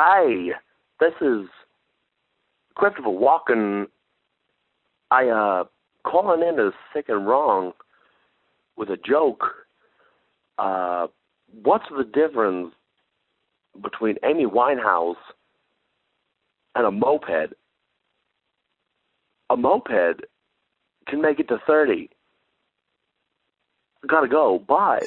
Hi, this is Christopher Walken. I uh calling in is sick and wrong with a joke. Uh, what's the difference between Amy Winehouse and a moped? A moped can make it to thirty. Gotta go. Bye.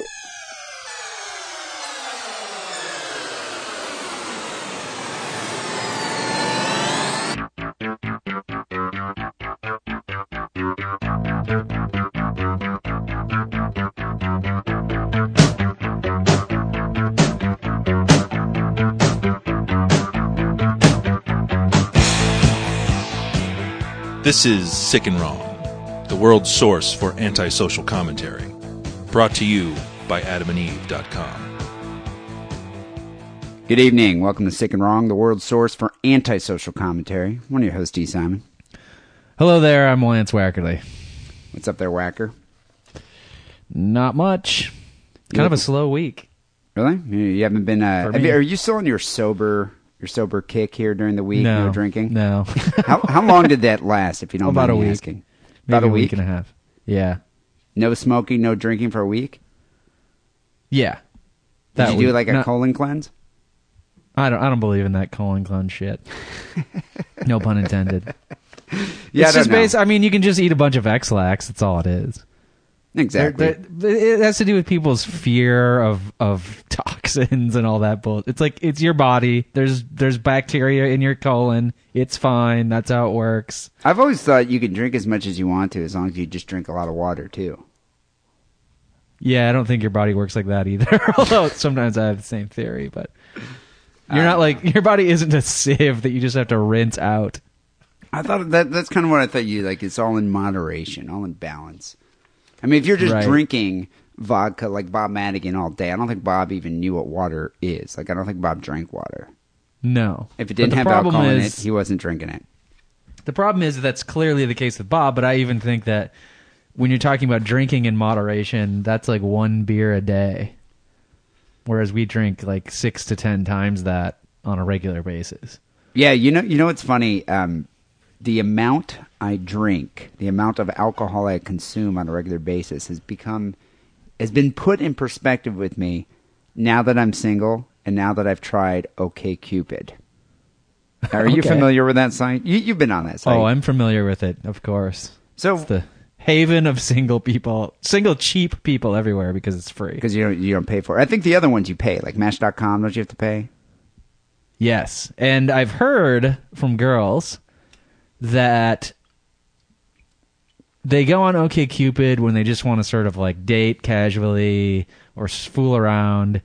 This is Sick and Wrong, the world's source for antisocial commentary. Brought to you by adamandeve.com. Good evening. Welcome to Sick and Wrong, the world's source for antisocial commentary. One of your hosts, Dee Simon. Hello there, I'm Lance Wackerly. What's up there, Whacker? Not much. Kind of a slow week. Really? You you haven't been. Uh, For have me. you, are you still on your sober your sober kick here during the week? no, drinking. No. how how long did that last? If you don't About mind a week. asking. Maybe About a a week week? and a half. Yeah. No smoking, no drinking for a week. Yeah. Did That you do like a No, colon cleanse? I don't. I don't believe in that colon cleanse shit. no pun intended. Yeah, it's I just based. I mean, you can just eat a bunch of Ex-Lax. That's all it is. They're- exactly. they're- it has to do with people's fear of of toxins and all that bull. It's like it's your body. There's there's bacteria in your colon. It's fine. That's how it works. I've always thought you can drink as much as you want to, as long as you just drink a lot of water too. Yeah, I don't think your body works like that either. Although sometimes I have the same theory, but you're not like your body isn't a sieve that you just have to rinse out. I thought that that's kind of what I thought you like. It's all in moderation, all in balance. I mean, if you're just Right. drinking vodka like Bob Madigan all day, I don't think Bob even knew what water is. Like, I don't think Bob drank water. No. If it didn't have alcohol in it, he wasn't drinking it. The problem is that's clearly the case with Bob, but I even think that when you're talking about drinking in moderation, that's like one beer a day. Whereas we drink like six to ten times that on a regular basis. Yeah, you know, you know what's funny? Um, the amount I drink, the amount of alcohol I consume on a regular basis has become has been put in perspective with me now that I'm single and now that I've tried OK Cupid. Are you familiar with that site? You, you've been on that site. Oh, I'm familiar with it, of course. so It's the haven of single people, single cheap people everywhere because it's free. because you don't you don't pay for it. I think the other ones you pay, like Match.com, don't you have to pay? Yes, and I've heard from girls that they go on OkCupid when they just want to sort of like date casually or fool around,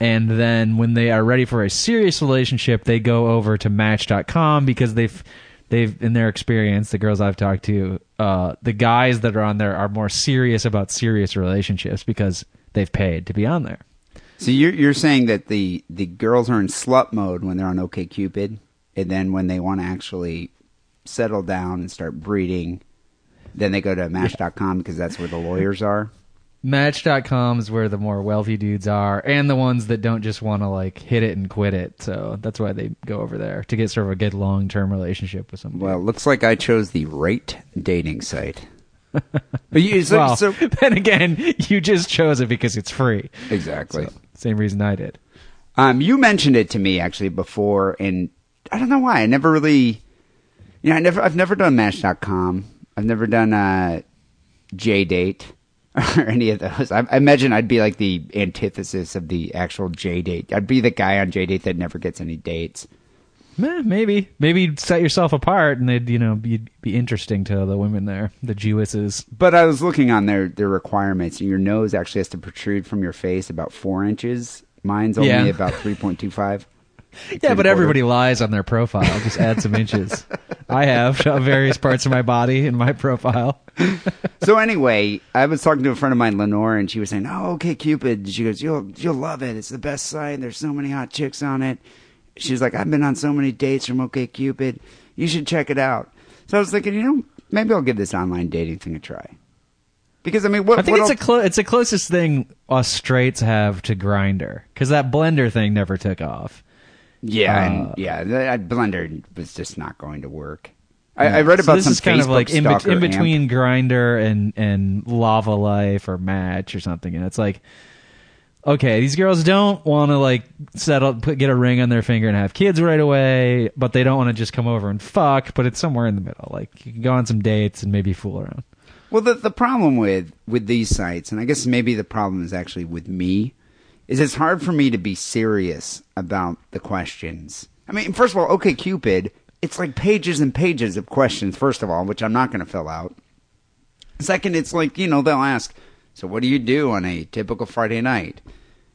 and then when they are ready for a serious relationship, they go over to Match.com because they've they've in their experience, the girls I've talked to, uh, the guys that are on there are more serious about serious relationships because they've paid to be on there. So you're you're saying that the the girls are in slut mode when they're on OK Cupid, and then when they want to actually settle down and start breeding, then they go to Match.com because that's where the lawyers are. Match.com is where the more wealthy dudes are, and the ones that don't just want to like hit it and quit it. So that's why they go over there to get sort of a good long term relationship with somebody. Well, it looks like I chose the right dating site. But you, so, Well, so then again, you just chose it because it's free. exactly. So, same reason I did. Um, you mentioned it to me actually before, and I don't know why. I never really, you know, I never, I've never done Match.com. I've never done uh, JDate or any of those. I, I imagine I'd be like the antithesis of the actual JDate. I'd be the guy on JDate that never gets any dates. Meh, maybe, maybe you'd set yourself apart, and they'd you know be be interesting to the women there, the Jewesses. But I was looking on their their requirements, and your nose actually has to protrude from your face about four inches. Mine's only Yeah. about three point two five. Yeah, but everybody lies on their profile. Just add some inches. I have various parts of my body in my profile. so anyway, I was talking to a friend of mine, Lenore, and she was saying, "Oh, OkCupid." She goes, "You'll you'll love it. It's the best site. There's so many hot chicks on it." She's like, "I've been on so many dates from OK Cupid. You should check it out." So I was thinking, you know, maybe I'll give this online dating thing a try. Because I mean, what I think it's a clo- it's the closest thing us straights have to Grindr because that Blendr thing never took off. Yeah, Uh, and yeah, uh, Blendr was just not going to work. I, I read So about this some is kind Facebook of like in, be- in amp. between Grindr and and Lavalife or match or something and it's like okay these girls don't want to like settle put get a ring on their finger and have kids right away but they don't want to just come over and fuck but it's somewhere in the middle like you can go on some dates and maybe fool around Well, the the problem with with these sites, and I guess maybe the problem is actually with me, is it's hard for me to be serious about the questions. I mean, first of all, OkCupid, it's like pages and pages of questions. First of all, which I'm not going to fill out. Second, it's like you know they'll ask, so what do you do on a typical Friday night?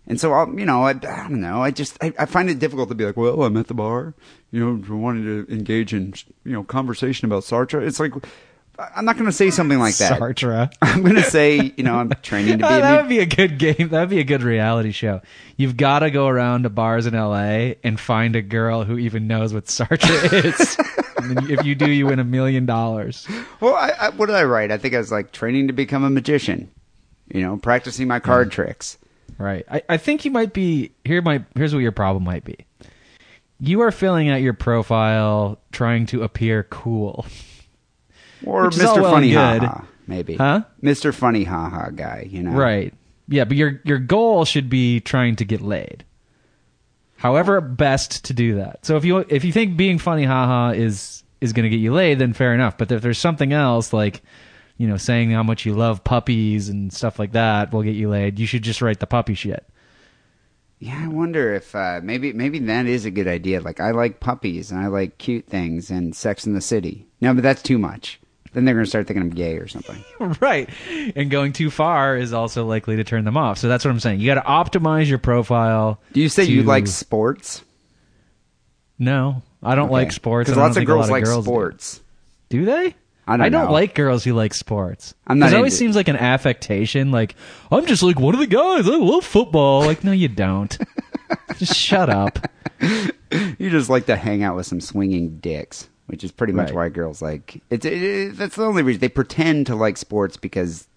And so I'll, you know, I, I don't know. I just I, I find it difficult to be like, well, I'm at the bar, you know, wanting to engage in you know conversation about Sartre. It's like I'm not going to say something like that. Sartre. I'm going to say, you know, I'm training to be Oh, a that would be a good game. That would be a good reality show. You've got to go around to bars in LA and find a girl who even knows what Sartre is. and if you do, you win a million dollars. Well, I, I, what did I write? I think I was like training to become a magician. You know, practicing my card mm. tricks. Right. I, I think you might be here. My here's what your problem might be. You are filling out your profile trying to appear cool. Or Which Mr. well Funny and Haha, maybe. Huh? Mr. Funny Ha Ha guy, you know. Right. Yeah, but your your goal should be trying to get laid. However, best to do that. So if you if you think being funny Ha Ha is is going to get you laid, then fair enough. But if there's something else like you know saying how much you love puppies and stuff like that will get you laid, you should just write the puppy shit. Yeah, I wonder if uh, maybe maybe that is a good idea. Like I like puppies and I like cute things and Sex in the City. No, but that's too much. Then they're going to start thinking I'm gay or something. right. And going too far is also likely to turn them off. So that's what I'm saying. You got to optimize your profile. Do you say you like sports? No, I don't like sports. Because lots of girls lot like girls sports. Do they? I don't know. like girls who like sports. I'm not it always seems like an affectation. Like I'm just like one of the guys. I love football. Like no, you don't. just shut up. You just like to hang out with some swinging dicks, which is pretty much Right. why girls like it's. It, it, that's the only reason they pretend to like sports because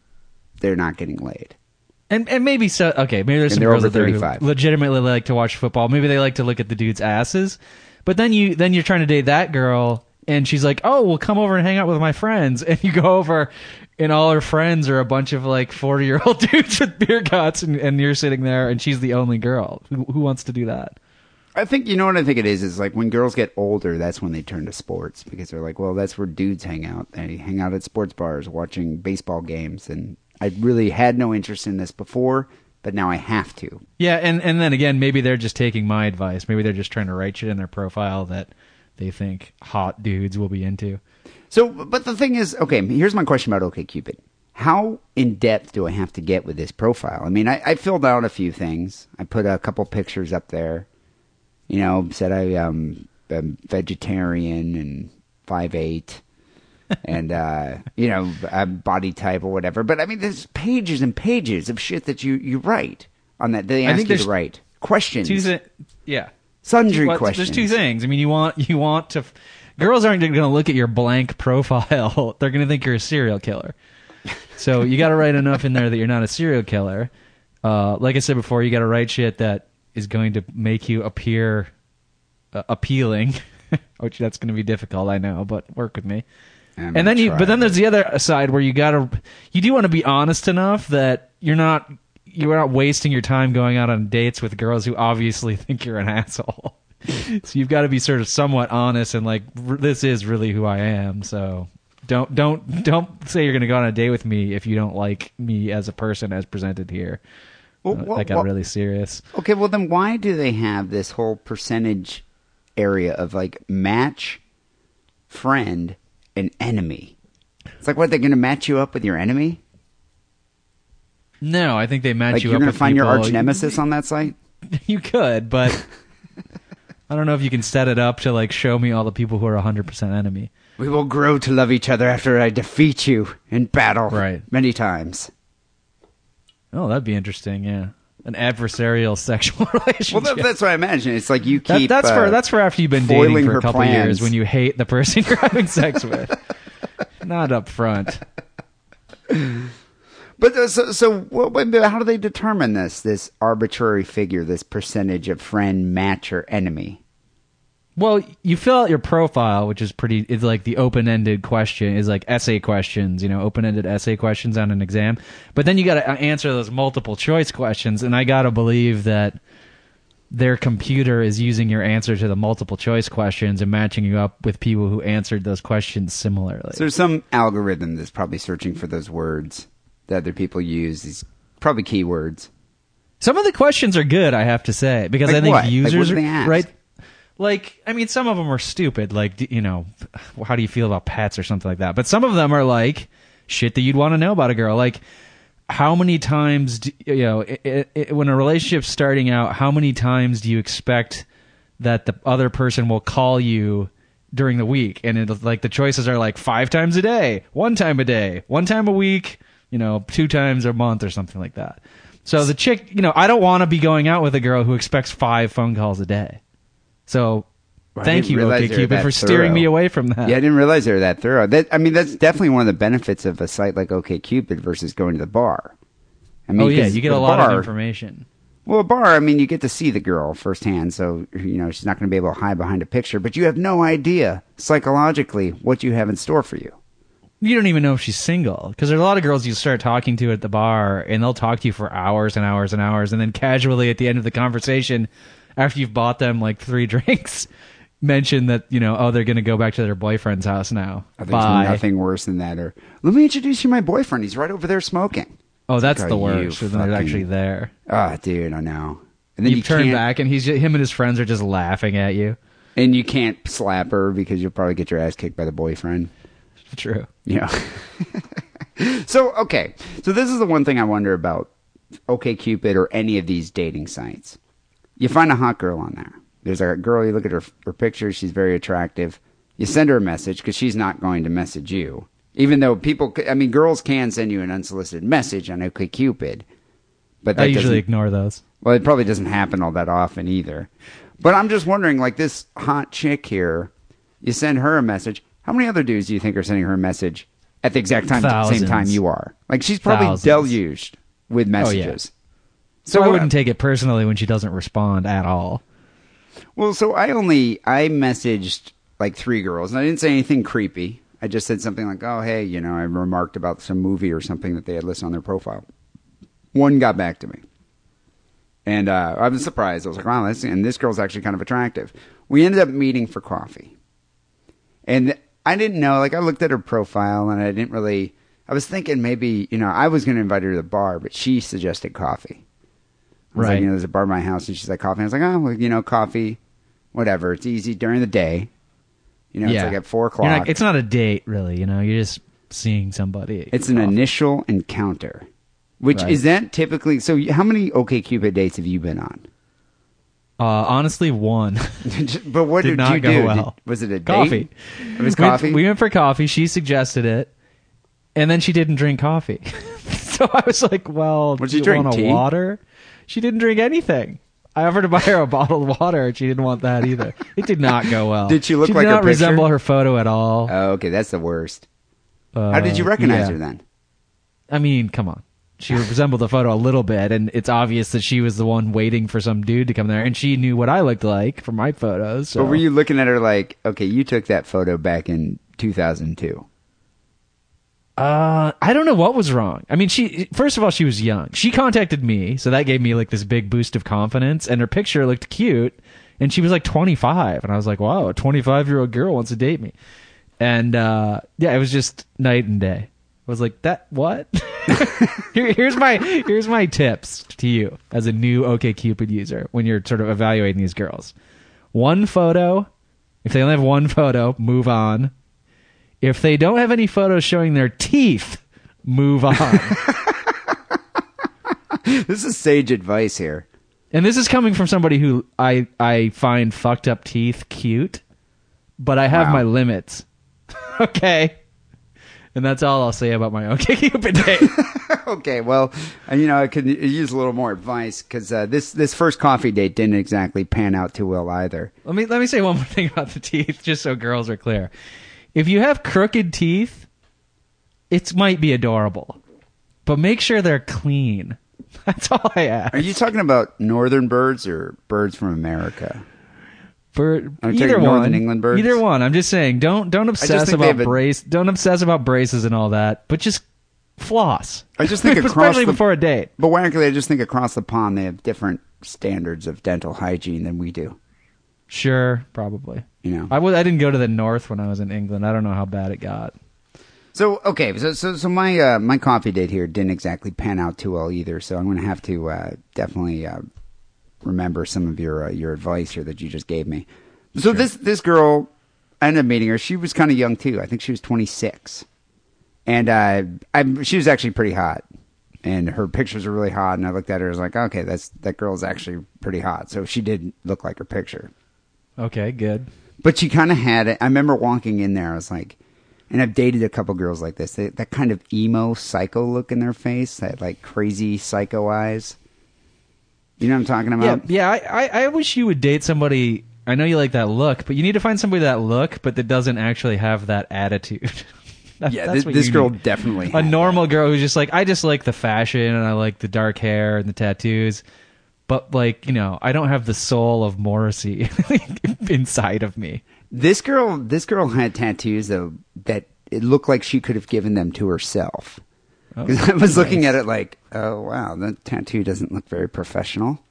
they're not getting laid. And and maybe so. Okay, maybe there's And some girls over out there who 35. legitimately like to watch football. Maybe they like to look at the dudes' asses. But then you then you're trying to date that girl, and she's like, "Oh, well, come over and hang out with my friends." And you go over, and all her friends are a bunch of like forty year old dudes with beer guts, and, and you're sitting there, and she's the only girl. Who, who wants to do that? I think you know what I think it is is like when girls get older, that's when they turn to sports because they're like, well, that's where dudes hang out. They hang out at sports bars watching baseball games, and I really had no interest in this before, but now I have to. Yeah, and and then again, maybe they're just taking my advice. Maybe they're just trying to write shit in their profile that they think hot dudes will be into. So, but the thing is, okay, here's my question about OkCupid. How in depth do I have to get with this profile? I mean, I, I filled out a few things. I put a couple pictures up there. You know, said I um am vegetarian and five eight, and uh, you know, I'm body type or whatever. But I mean, there's pages and pages of shit that you you write on that. They I think you there's to write questions, Two yeah. sundry Well, questions. There's two things. I mean, you want you want to. Girls aren't going to look at your blank profile. They're going to think you're a serial killer. So you got to write enough in there that you're not a serial killer. Uh, like I said before, you got to write shit that is going to make you appear uh, appealing. Which that's going to be difficult, I know, but work with me. I'm and then you, but then there's the other side where you gotta, you do want to be honest enough that you're not, you're not wasting your time going out on dates with girls who obviously think you're an asshole. so you've got to be sort of somewhat honest and like, r- this is really who I am. So don't, don't, don't say you're gonna go on a date with me if you don't like me as a person as presented here. Well, Uh, well, that got well- really serious. Okay, well then why do they have this whole percentage area of like match, friend, and enemy? It's like what they're going to match you up with your enemy? No, I think they match Like you you're up going with to find your people- arch nemesis on that site? You could, but I don't know if you can set it up to like show me all the people who are 100% enemy. We will grow to love each other after I defeat you in battle Right. many times. Oh, that'd be interesting. Yeah, an adversarial sexual relationship. Well, that, that's what I imagine. It's like you That- keep. that's uh, for that's for after you've been dating for a couple plans. years when you hate the person you're having sex with. Not up front. But uh, so, so what- how do they determine this? This arbitrary figure, this percentage of friend, match, or enemy? Well, you fill out your profile, which is pretty. It's like the open-ended question is like essay questions, you know, open-ended essay questions on an exam. But then you got to uh, answer those multiple choice questions, and I got to believe that their computer is using your answer to the multiple choice questions and matching you up with people who answered those questions similarly. So there's some algorithm that's probably searching for those words that other people use. These probably keywords. Some of the questions are good, I have to say, because Like I think what? Like, users they are ask? right. Like, I mean, some of them are stupid. Like, you know, how do you feel about pets or something like that? But some of them are like shit that you'd want to know about a girl. Like, how many times, do, you know, i i i when a relationship's starting out, how many times do you expect that the other person will call you during the week? And it, like the choices are like five times a day, one time a day, one time a week, you know, two times a month or something like that. So the chick, you know, I don't want to be going out with a girl who expects five phone calls a day. So I thank you, OkCupid, for steering thorough. me away from that. Yeah, I didn't realize they were that thorough. That I mean, that's definitely one of the benefits of a site like OkCupid versus going to the bar. I mean, oh yeah, you get a lot bar, of information. Well, a bar, I mean, you get to see the girl firsthand, so you know she's not going to be able to hide behind a picture. But you have no idea psychologically what you have in store for you. You don't even know if she's single because there's a lot of girls you start talking to at the bar and they'll talk to you for hours and hours and hours, and then casually at the end of the conversation, after you've bought them like three drinks, mention that you know oh they're going to go back to their boyfriend's house now. I think Bye. nothing worse than that. Or let me introduce you to my boyfriend. He's right over there smoking. Oh, that's Like, the oh, worst. When they're actually there. Ah, dude, I know. And then You, you, turn can't, back and he's ju- him and his friends are just laughing at you. and you can't slap her because you'll probably get your ass kicked by the boyfriend. True. Yeah. so okay, so this is the one thing I wonder about OkCupid or any of these dating sites. You find a hot girl on there. There's a girl. You look at her her picture. She's very attractive. You send her a message because she's not going to message you. Even though people, I mean, girls can send you an unsolicited message on OkCupid, but I usually ignore those. well, it probably doesn't happen all that often either. But I'm just wondering, like this hot chick here, you send her a message. How many other dudes do you think are sending her a message at the exact time, same time you are? Like she's probably Thousands. deluged with Oh, yeah. So I wouldn't take it personally when she doesn't respond at all. Well, so I only I messaged like three girls, and I didn't say anything creepy. I just said something like, "Oh, hey, you know, I remarked about some movie or something that they had listed on their profile." One got back to me, and uh, I was surprised. I was like, "Wow, this and this girl's actually kind of attractive." We ended up meeting for coffee, and I didn't know. Like, I looked at her profile, and I didn't really. I was thinking maybe you know I was going to invite her to the bar, but she suggested coffee. Was like, Right. you know, there's a bar at my house, and she's like, coffee. I was like, oh, well, you know, coffee, whatever. It's easy during the day. You know, it's like at four You're o'clock. not- it's not a date, really. You know, you're just seeing somebody. It's an initial encounter. Which Right. is that typically? So, how many OKCupid dates have you been on? Uh, honestly, one but what did did, not you go do? well. Did- was it a date? coffee. It was We coffee. We went for coffee. She suggested it, and then she didn't drink coffee. so I was like, "Well, What'd do you you drink, want a tea? water?" She didn't drink anything. I offered to buy her a bottle of water, and she didn't want that either. It did not go well. Did she look she like did her not resemble picture? her photo at all. oh, okay, that's the worst. Uh, How did you recognize yeah. her then? I mean, come on. She resembled the photo a little bit, and it's obvious that she was the one waiting for some dude to come there, and she knew what I looked like from my photos. So. But were you looking at her like, okay, you took that photo back in 2002? Uh, I don't know what was wrong. I mean, she first of all she was young. She contacted me, so that gave me like this big boost of confidence. And her picture looked cute, and she was like 25, and I was like, wow, a 25 year old girl wants to date me. And uh, yeah, it was just night and day. I was like, that what? Here, here's my here's my tips to you as a new OkCupid user when you're sort of evaluating these girls. One photo. If they only have one photo, move on. If they don't have any photos showing their teeth, move on. This is sage advice here. and this is coming from somebody who I I find fucked up teeth cute, but I have Wow. my limits. okay. And that's all I'll say about my own OkCupid date. okay, well, uh, you know, I could use a little more advice because uh, this this first coffee date didn't exactly pan out too well either. let me let me say one more thing about the teeth, just so girls are clear. If you have crooked teeth, it might be adorable, but make sure they're clean. That's all I ask. Are you talking about northern birds or birds from America? bird. I'm either one. Northern England birds. Either one. I'm just saying. Don't don't obsess about a- brace. Don't obsess about braces and all that. But just floss. I just think across especially the- before a date. But wackily, I just think across the pond they have different standards of dental hygiene than we do. Sure, probably. You know. I was. I didn't go to the north when I was in England. I don't know how bad it got. So okay, so so so my uh, my coffee date here didn't exactly pan out too well either. So I'm going to have to uh, definitely uh, remember some of your uh, your advice here that you just gave me. So this this girl, I ended up meeting her. She was kind of young too. I think she was 26, and uh, I she was actually pretty hot. And her pictures were really hot, and I looked at her. I was like, "Okay, that's that girl's actually pretty hot." So she did look like her picture. Okay, good. But she kind of had it. I remember walking in there. I was like, and I've dated a couple girls like this. They, that kind of emo psycho look in their face, that like crazy psycho eyes. You know what I'm talking about? yeah. I, I, I wish you would date somebody. I know you like that look, but you need to find somebody that look, but that doesn't actually have that attitude. That- Yeah, this, this girl need. definitely. a normal girl who's just like, I just like the fashion and I like the dark hair and the tattoos, but like you know, I don't have the soul of Morrissey inside of me. This girl, this girl had tattoos though that it looked like she could have given them to herself. Oh, 'Cause I was looking at it like, oh wow, that tattoo doesn't look very professional.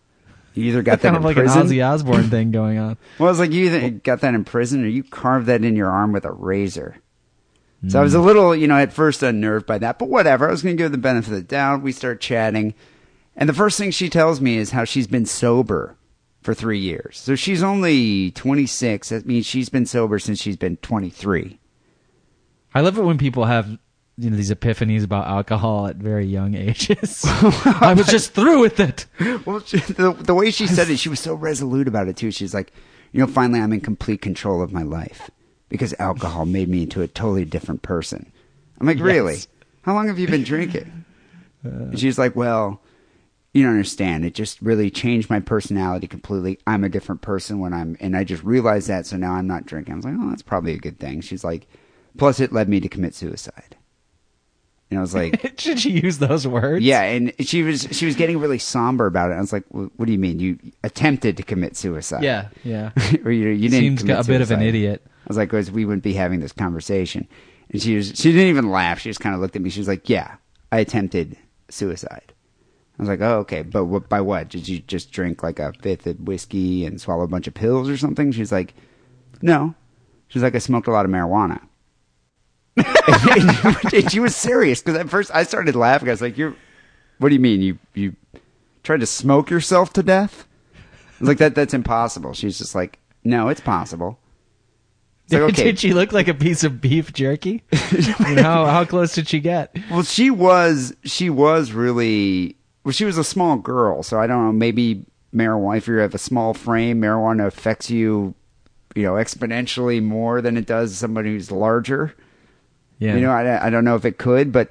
You either got that kind in of like prison. an Ozzy Osbourne thing going on. Well, it's like you either got that in prison or you carved that in your arm with a razor. So I was a hmm. little, you know, at first unnerved by that, but whatever. I was going to give the benefit of the doubt. We start chatting. And the first thing she tells me is how she's been sober for three years. So she's only 26. That means she's been sober since she's been 23. I love it when people have you know these epiphanies about alcohol at very young ages. I was just through with it. Well, she, the, the way she said it, she was so resolute about it, too. She's like, you know, finally I'm in complete control of my life because alcohol made me into a totally different person. I'm like, really? Yes. How long have you been drinking? Uh. And she's like, well, you don't understand. It just really changed my personality completely. I'm a different person when I'm, and I just realized that. So now I'm not drinking. I was like, oh, that's probably a good thing. She's like, plus it led me to commit suicide. And I was like, Should she use those words? yeah, and she was she was getting really somber about it. I was like, "Wh- "What do you mean? You attempted to commit suicide? Yeah, yeah. or you, you didn't Seems a bit of an idiot. I was like, "Cause we wouldn't be having this conversation." And she was she didn't even laugh. She just kind of looked at me. She was like, "Yeah, I attempted suicide." I was like, "Oh, okay, but what, by what? Did you just drink like a fifth of whiskey and swallow a bunch of pills or something?" She's like, "No." She's like, "I smoked a lot of marijuana." and she was serious because at first I started laughing. I was like, "You're, what do you mean you you tried to smoke yourself to death?" I was like, "That that's impossible." She's just like, "No, it's possible." It's like, okay, Did she look like a piece of beef jerky? How how close did she get? well, she was she was really well. She was a small girl, so I don't know. Maybe marijuana. If you have a small frame, marijuana affects you, you know, exponentially more than it does somebody who's larger. Yeah, You know, I, I don't know if it could, but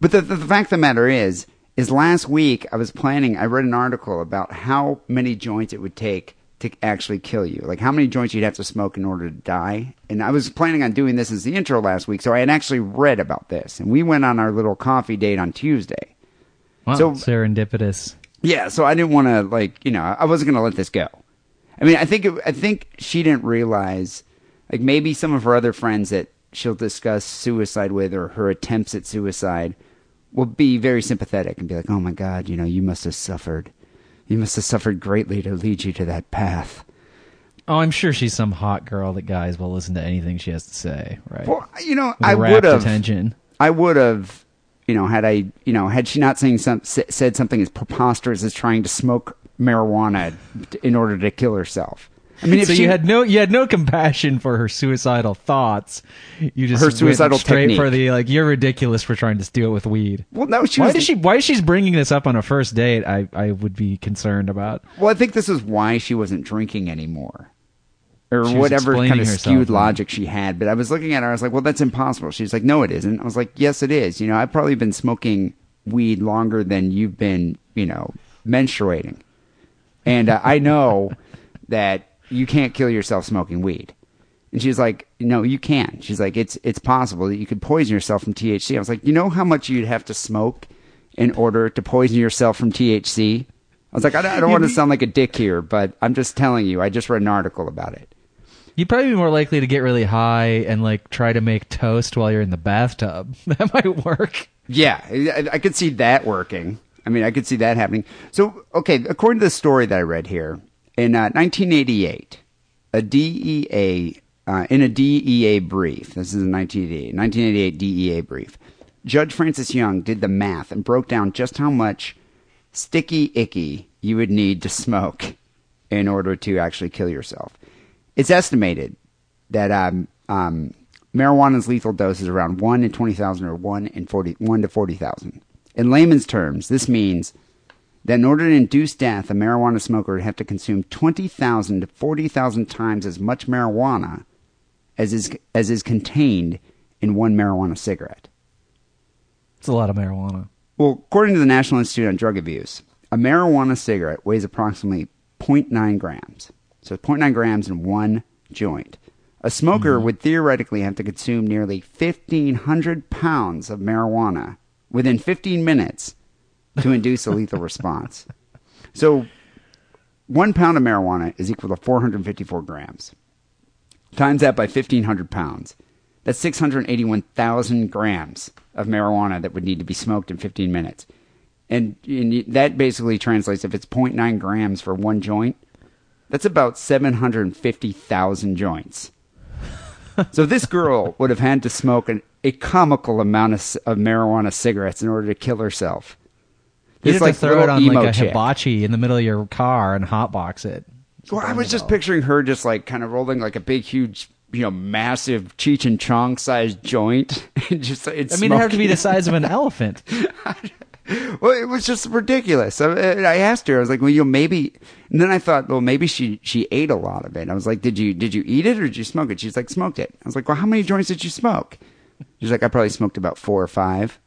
but the, the fact of the matter is, is last week I was planning. I read an article about how many joints it would take to actually kill you, like how many joints you'd have to smoke in order to die. And I was planning on doing this as the intro last week, so I had actually read about this. And we went on our little coffee date on Tuesday. Wow, so- serendipitous. Yeah, so I didn't want to like you know I wasn't going to let this go. I mean, I think it, I think she didn't realize like maybe some of her other friends that she'll discuss suicide with or her attempts at suicide will be very sympathetic and be like, "Oh my God, you know, you must have suffered. You must have suffered greatly to lead you to that path." Oh, I'm sure she's some hot girl that guys will listen to anything she has to say, right? Well, you know, With I would have. attention. I would have, you know, had I, you know, had she not saying some, said something as preposterous as trying to smoke marijuana in order to kill herself. I mean, if so she you had no you had no compassion for her suicidal thoughts. You just Her went suicidal straight technique. for the like you're ridiculous for trying to do it with weed. well, no, she why was. does she why she's bringing this up on a first date? I I would be concerned about. Well, I think this is why she wasn't drinking anymore, or She whatever kind of skewed logic she had. But I was looking at her. I was like, "Well, that's impossible." She's like, "No, it isn't." I was like, "Yes, it is." You know, I've probably been smoking weed longer than you've been, you know, menstruating, and uh, I know that you can't kill yourself smoking weed. And she's like, "No, you can." She's like, "It's it's possible that you could poison yourself from THC." I was like, "You know how much you'd have to smoke in order to poison yourself from THC?" I was like, I don't, I don't want to sound like a dick here, but I'm just telling you. I just read an article about it. You'd probably be more likely to get really high and like try to make toast while you're in the bathtub. That might work. Yeah, I, I could see that working. I mean, I could see that happening. So, okay, according to the story that I read here, in uh, 1988, a DEA, uh, in a DEA brief, this is in 1988, 1988 DEA brief, Judge Francis Young did the math and broke down just how much sticky icky you would need to smoke in order to actually kill yourself. It's estimated that um, um, marijuana's lethal dose is around 1 in 20,000 or 1 in 40, 1 to 40,000. In layman's terms, this means that in order to induce death, a marijuana smoker would have to consume 20,000 to 40,000 times as much marijuana as is, as is contained in one marijuana cigarette. It's a lot of marijuana. Well, according to the National Institute on Drug Abuse, a marijuana cigarette weighs approximately 0.9 grams. So 0.9 grams in one joint. A smoker mm-hmm. would theoretically have to consume nearly 1,500 pounds of marijuana within 15 minutes to induce a lethal response. So, one pound of marijuana is equal to 454 grams. Times that by 1,500 pounds. That's 681,000 grams of marijuana that would need to be smoked in 15 minutes. And, and that basically translates, if it's 0.9 grams for one joint, that's about 750,000 joints. so this girl would have had to smoke an, a comical amount of, of marijuana cigarettes in order to kill herself. This, have to throw it on like a chick. hibachi in the middle of your car and hotbox it. Well, I was just picturing her just like kind of rolling like a big, huge, you know, massive Cheech and Chong sized joint. and just it's I mean, it have to be the size of an elephant. Well, it was just ridiculous. I, I asked her, I was like, well, you know, maybe. And then I thought, well, maybe she she ate a lot of it. I was like, did you did you eat it or did you smoke it? She's like, smoked it. I was like, well, how many joints did you smoke? She's like, I probably smoked about four or five.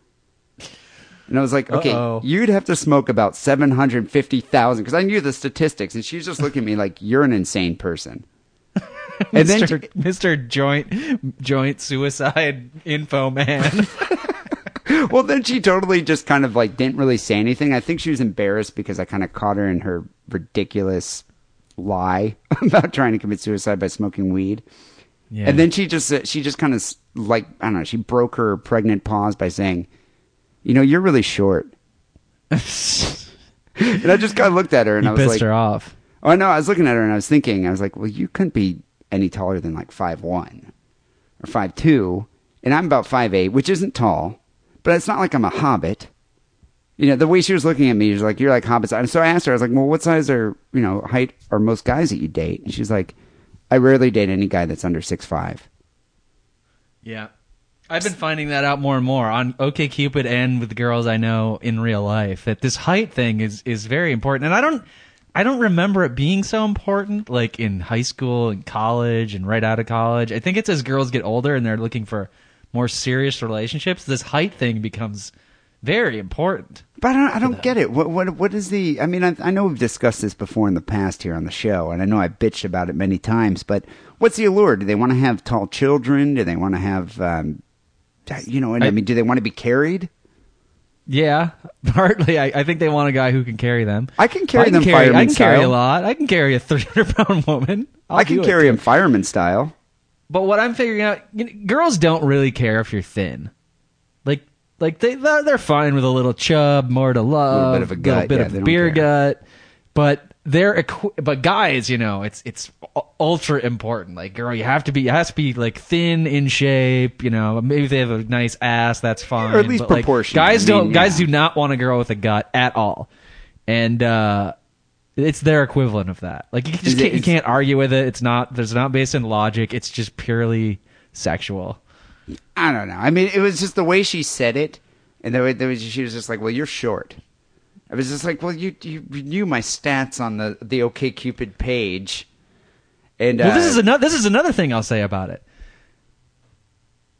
And I was like, okay, Uh-oh. you'd have to smoke about seven hundred fifty thousand because I knew the statistics, and she was just looking at me like you're an insane person. and then Mr. Mr. Joint Joint Suicide Info Man. well, then she totally just kind of like didn't really say anything. I think she was embarrassed because I kind of caught her in her ridiculous lie about trying to commit suicide by smoking weed. Yeah. And then she just uh, she just kind of like I don't know. She broke her pregnant pause by saying, "You know, you're really short." and I just kind of looked at her and you I was pissed like, her off. "Oh no!" I was looking at her and I was thinking, I was like, "Well, you couldn't be any taller than like five one or five two, and I'm about five eight, which isn't tall, but it's not like I'm a hobbit." You know, the way she was looking at me, she was like, "You're like hobbits." And so I asked her, I was like, "Well, what size are you know height are most guys that you date?" And she's like, "I rarely date any guy that's under six five. Yeah. I've been finding that out more and more on OKCupid and with girls I know in real life that this height thing is is very important. And I don't I don't remember it being so important like in high school and college and right out of college. I think it's as girls get older and they're looking for more serious relationships, this height thing becomes very important. But I don't, I don't get it. What, what, what is the? I mean, I, I know we've discussed this before in the past here on the show, and I know I bitched about it many times. But what's the allure? Do they want to have tall children? Do they want to have, um, you know? And I, I- mean, do they want to be carried? Yeah, partly. I, I think they want a guy who can carry them. I can carry I can them carry, I fireman can carry a lot. I can carry a 300 pound woman. I'll I can carry them fireman style. But what I'm figuring out, you know, girls don't really care if you're thin. Like, like they they're, they're fine with a little chub, more to love, Little bit of a gut, bit yeah, of they don't beer gut. But they're equi- but guys, you know, it's it's u- ultra important. Like, girl, you have to be, it has to be like thin in shape. You know, maybe if they have a nice ass, that's fine. Or at least but, like. Guys I don't. mean, Guys yeah. do not want a girl with a gut at all, and. uh it's their equivalent of that. Like you just can't, you can't argue with it. It's not. There's not based in logic. It's just purely sexual. I don't know. I mean, it was just the way she said it, and the way she was just like, "Well, you're short." I was just like, "Well, you you knew my stats on the the OK Cupid page." And Well, this uh, is another. This is another thing I'll say about it.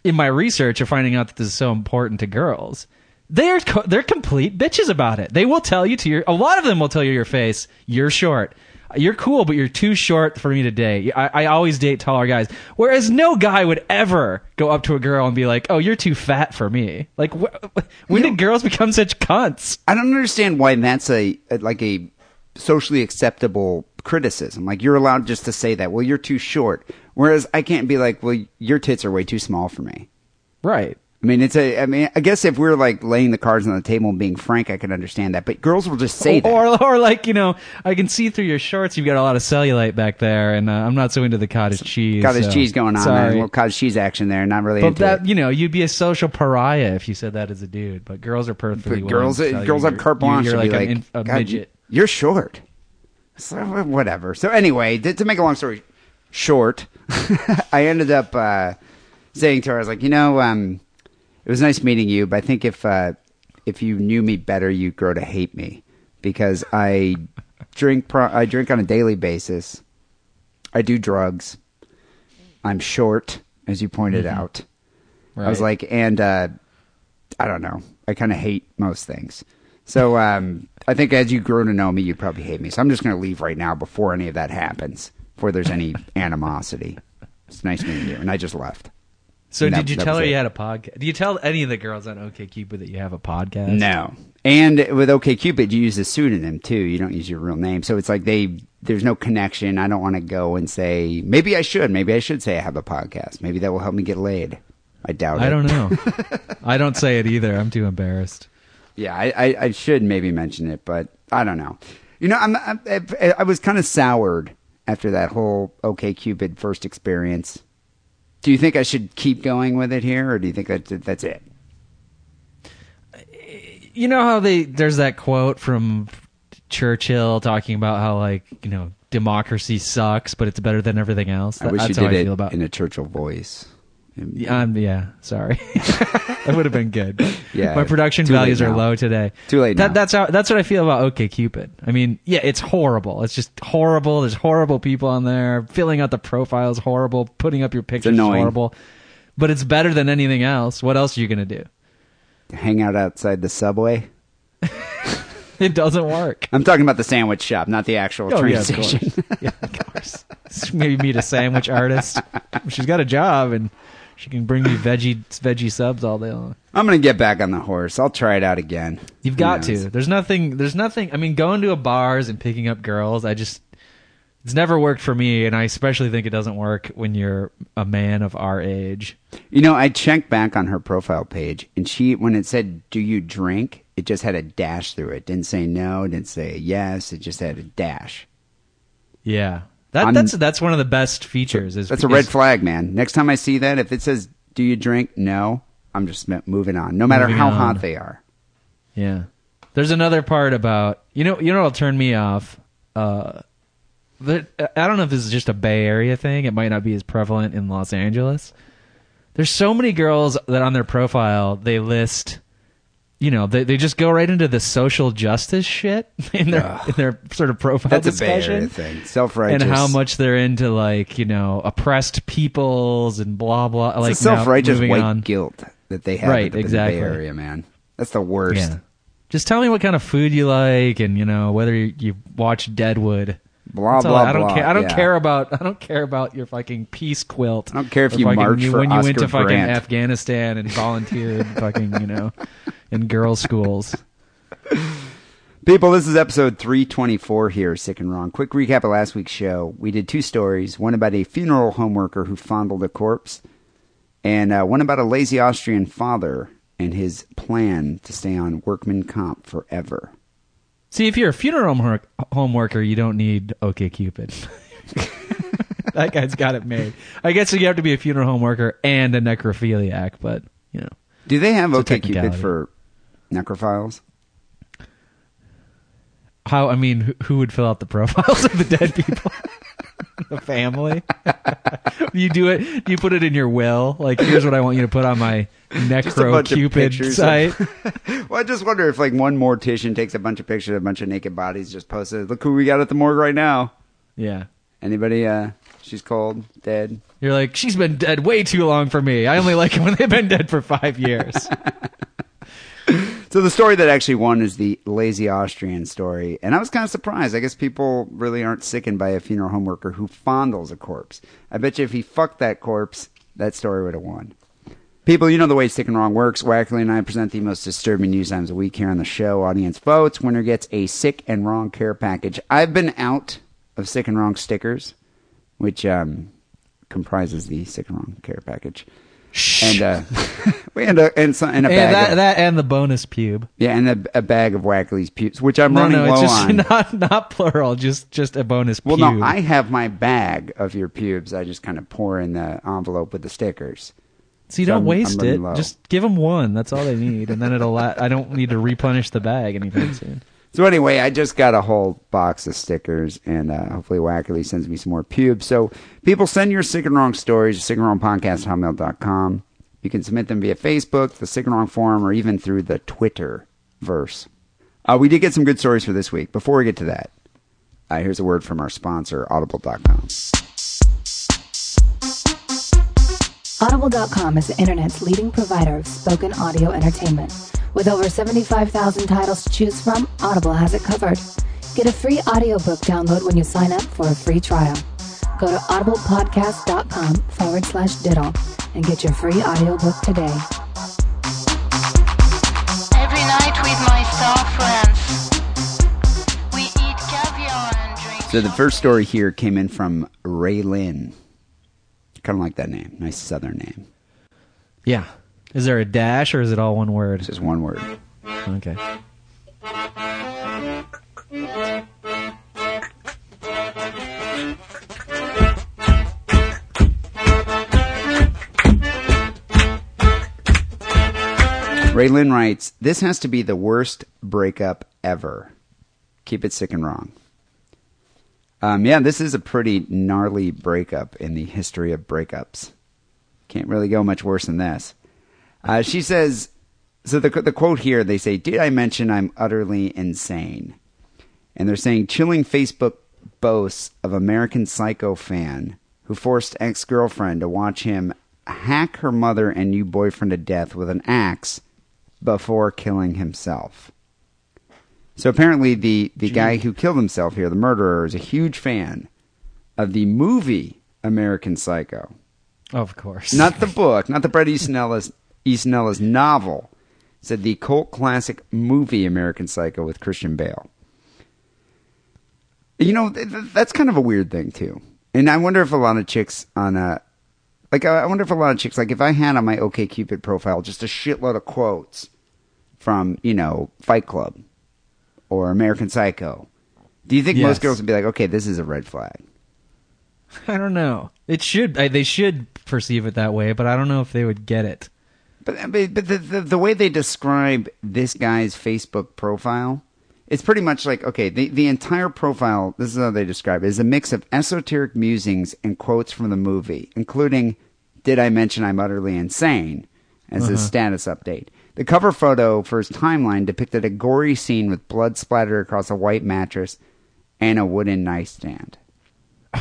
In my research of finding out that this is so important to girls, they're co- they're complete bitches about it. They will tell you to your. A lot of them will tell you your face, "You're short." You're cool, but you're too short for me to date. I, I always date taller guys. Whereas no guy would ever go up to a girl and be like, "Oh, you're too fat for me." Like, wh- when did girls become such cunts? I don't understand why that's a, a like a socially acceptable criticism. Like you're allowed just to say that. Well, you're too short. Whereas I can't be like, well, your tits are way too small for me. Right. I mean, it's a. I mean, I guess if we're like laying the cards on the table and being frank, I can understand that. But girls will just say that. Or, or like you know, I can see through your shorts. You've got a lot of cellulite back there, and uh, I'm not so into the cottage cheese. Cottage so- cheese going on there, Sorry. little cottage cheese action there. Not really but that it. you know, you'd be a social pariah if you said that as a dude. But girls are perfectly. But girls, to tell girls have carte blanche You're, you're like, like, an, a "God, midget. You're short. So whatever. So anyway, to, to make a long story short, I ended up uh, saying to her, I was like, you know, um, it was nice meeting you, but I think if uh, if you knew me better, you'd grow to hate me because I drink pro- I drink on a daily basis. I do drugs. I'm short, as you pointed out. I was like, and uh, I don't know. I kind of hate most things. So um, I think as you grow to know me, you'd probably hate me. So I'm just going to leave right now before any of that happens, before there's any animosity. It's nice meeting you, and I just left. So that- did you tell her it. you had a podcast? Do you tell any of the girls on OKCupid that you have a podcast? No. And with OKCupid, you use a pseudonym too. You don't use your real name. So it's like they there's no connection. I don't want to go and say maybe I should. Maybe I should say I have a podcast. Maybe that will help me get laid. I doubt it. I don't know. I don't say it either. I'm too embarrassed. Yeah, I, I, I should maybe mention it, but I don't know. You know, I'm, I'm I, I was kind of soured after that whole OK Cupid first experience. Do you think I should keep going with it here, or do you think that that's it? You know how they there's that quote from Churchill talking about how like you know democracy sucks, but it's better than everything else. I wish That's you how did I it feel about. in a Churchill voice. Yeah, um, yeah, sorry. that would have been good. Yeah, my production values are low today. Too late That, now. That's how. That's what I feel about OK Cupid. I mean, yeah, it's horrible. It's just horrible. There's horrible people on there. Filling out the profiles horrible. Putting up your pictures is horrible. But it's better than anything else. What else are you gonna do? Hang out outside the subway. It doesn't work. I'm talking about the sandwich shop, not the actual Oh, train yeah, station. course. yeah, of course. Maybe meet a sandwich artist. She's got a job and she can bring me veggie veggie subs all day long. I'm gonna get back on the horse. I'll try it out again. You've got to. There's nothing. There's nothing. I mean, going to a bars and picking up girls. I just. It's never worked for me, and I especially think it doesn't work when you're a man of our age. You know, I checked back on her profile page, and she, when it said "Do you drink?" it just had a dash through it. Didn't say no. Didn't say yes. It just had a dash. Yeah, that, I'm- that's that's one of the best features. Is That's a red is- flag, man. Next time I see that, if it says "Do you drink?" No, I'm just moving on. No matter how on. hot they are. Yeah. There's another part about you know you know what'll turn me off. Uh, that I don't know if this is just a Bay Area thing. It might not be as prevalent in Los Angeles. There's so many girls that on their profile they list, you know, they they just go right into the social justice shit in their in their sort of profile That's a Bay. Area thing. Self-righteous. And how much they're into like you know oppressed peoples and blah blah. It's like self-righteous white on. guilt that they have Right, in the exactly. Bay Area, man. That's the worst. Yeah. Just tell me what kind of food you like, and you know whether you, you watch Deadwood. Blah That's blah I don't blah. care. I don't yeah. care about. I don't care about your fucking peace quilt. I don't care if you fucking march for when you went to fucking Grant. Afghanistan and volunteered, fucking you know, in girls' schools. People, this is episode 324 here, Sick and Wrong. Quick recap of last week's show. We did two stories one about a funeral home worker who fondled a corpse, and uh, one about a lazy Austrian father and his plan to stay on workman comp forever. See, if you're a funeral home, home worker, you don't need OK Cupid. that guy's got it made. I guess you have to be a funeral home worker and a necrophiliac, but you know. Do they have OK Cupid for necrophiles? How I mean, who, who would fill out the profiles of the dead people? the family. you do it. You put it in your will. Like, here's what I want you to put on my Just a bunch of necro cupid pictures of- site. Well, I just wonder if like one mortician takes a bunch of pictures of a bunch of naked bodies, just posts it. Look who we got at the morgue right now. yeah. Anybody? Uh, she's cold, dead. You're like, she's been dead way too long for me. I only like it when they've been dead for five years. So the story that actually won is the lazy Austrian story, and I was kind of surprised. I guess people really aren't sickened by a funeral home worker who fondles a corpse. I bet you if he fucked that corpse, that story would have won. People, you know the way Sick and Wrong works. Wackerly and I present the most disturbing news times a week here on the show. Audience votes. Winner gets a Sick and Wrong care package. I've been out of Sick and Wrong stickers, which um, comprises the Sick and Wrong care package. And uh, we and a and, some, and a And bag that, of, that and the bonus pube. yeah, and a, a bag of Wackerly's pubes, which I'm No, running no, low it's just on. not not plural. Just just a bonus well, pube. no, I have my bag of your pubes. I just kind of pour in the envelope with the stickers. so you so don't I'm- waste I'm it. low. Just give them one. That's all they need, and then it'll. La- I don't need to replenish the bag anytime soon. So anyway, I just got a whole box of stickers, and uh, hopefully Wackerly sends me some more pubes. So people send your sick and wrong stories to sick and wrong podcast hotmail.com. You can submit them via Facebook, the Sick and Wrong forum, or even through the Twitter verse. Uh, we did get some good stories for this week. Before we get to that, uh, here's a word from our sponsor, Audible.com. Audible.com is the internet's leading provider of spoken audio entertainment. With over 75,000 titles to choose from, Audible has it covered. Get a free audiobook download when you sign up for a free trial. Go to audiblepodcast.com forward slash diddle and get your free audiobook today. Every night with my star friends, we eat caviar and drink. So the first story here came in from Ray Lynn. Kind of like that name. Nice southern name. Yeah. Is there a dash or is it all one word? Just one word. Okay. Raylan writes, This has to be the worst breakup ever. Keep it sick and wrong. Um, yeah, this is a pretty gnarly breakup in the history of breakups. Can't really go much worse than this. Uh, she says, so the, the quote here, they say, Did I mention I'm utterly insane? And they're saying, chilling Facebook boasts of American Psycho fan who forced ex girlfriend to watch him hack her mother and new boyfriend to death with an axe before killing himself. So apparently, the, the guy who killed himself here, the murderer, is a huge fan of the movie American Psycho. Of course. Not the book, not the Bret Easton Ellis, Easton Ellis novel. Said the cult classic movie American Psycho with Christian Bale. You know, th- th- that's kind of a weird thing too. And I wonder if a lot of chicks on a like I wonder if a lot of chicks like if I had on my OkCupid profile just a shitload of quotes from, you know, Fight Club or American Psycho. Do you think Yes. most girls would be like, "Okay, this is a red flag." I don't know. It should. I, they should perceive it that way, but I don't know if they would get it. But but, the, the the way they describe this guy's Facebook profile, it's pretty much like okay, the the entire profile. This is how they describe it: is a mix of esoteric musings and quotes from the movie, including "Did I mention I'm utterly insane?" as his uh-huh. status update. The cover photo for his timeline depicted a gory scene with blood splattered across a white mattress and a wooden nightstand.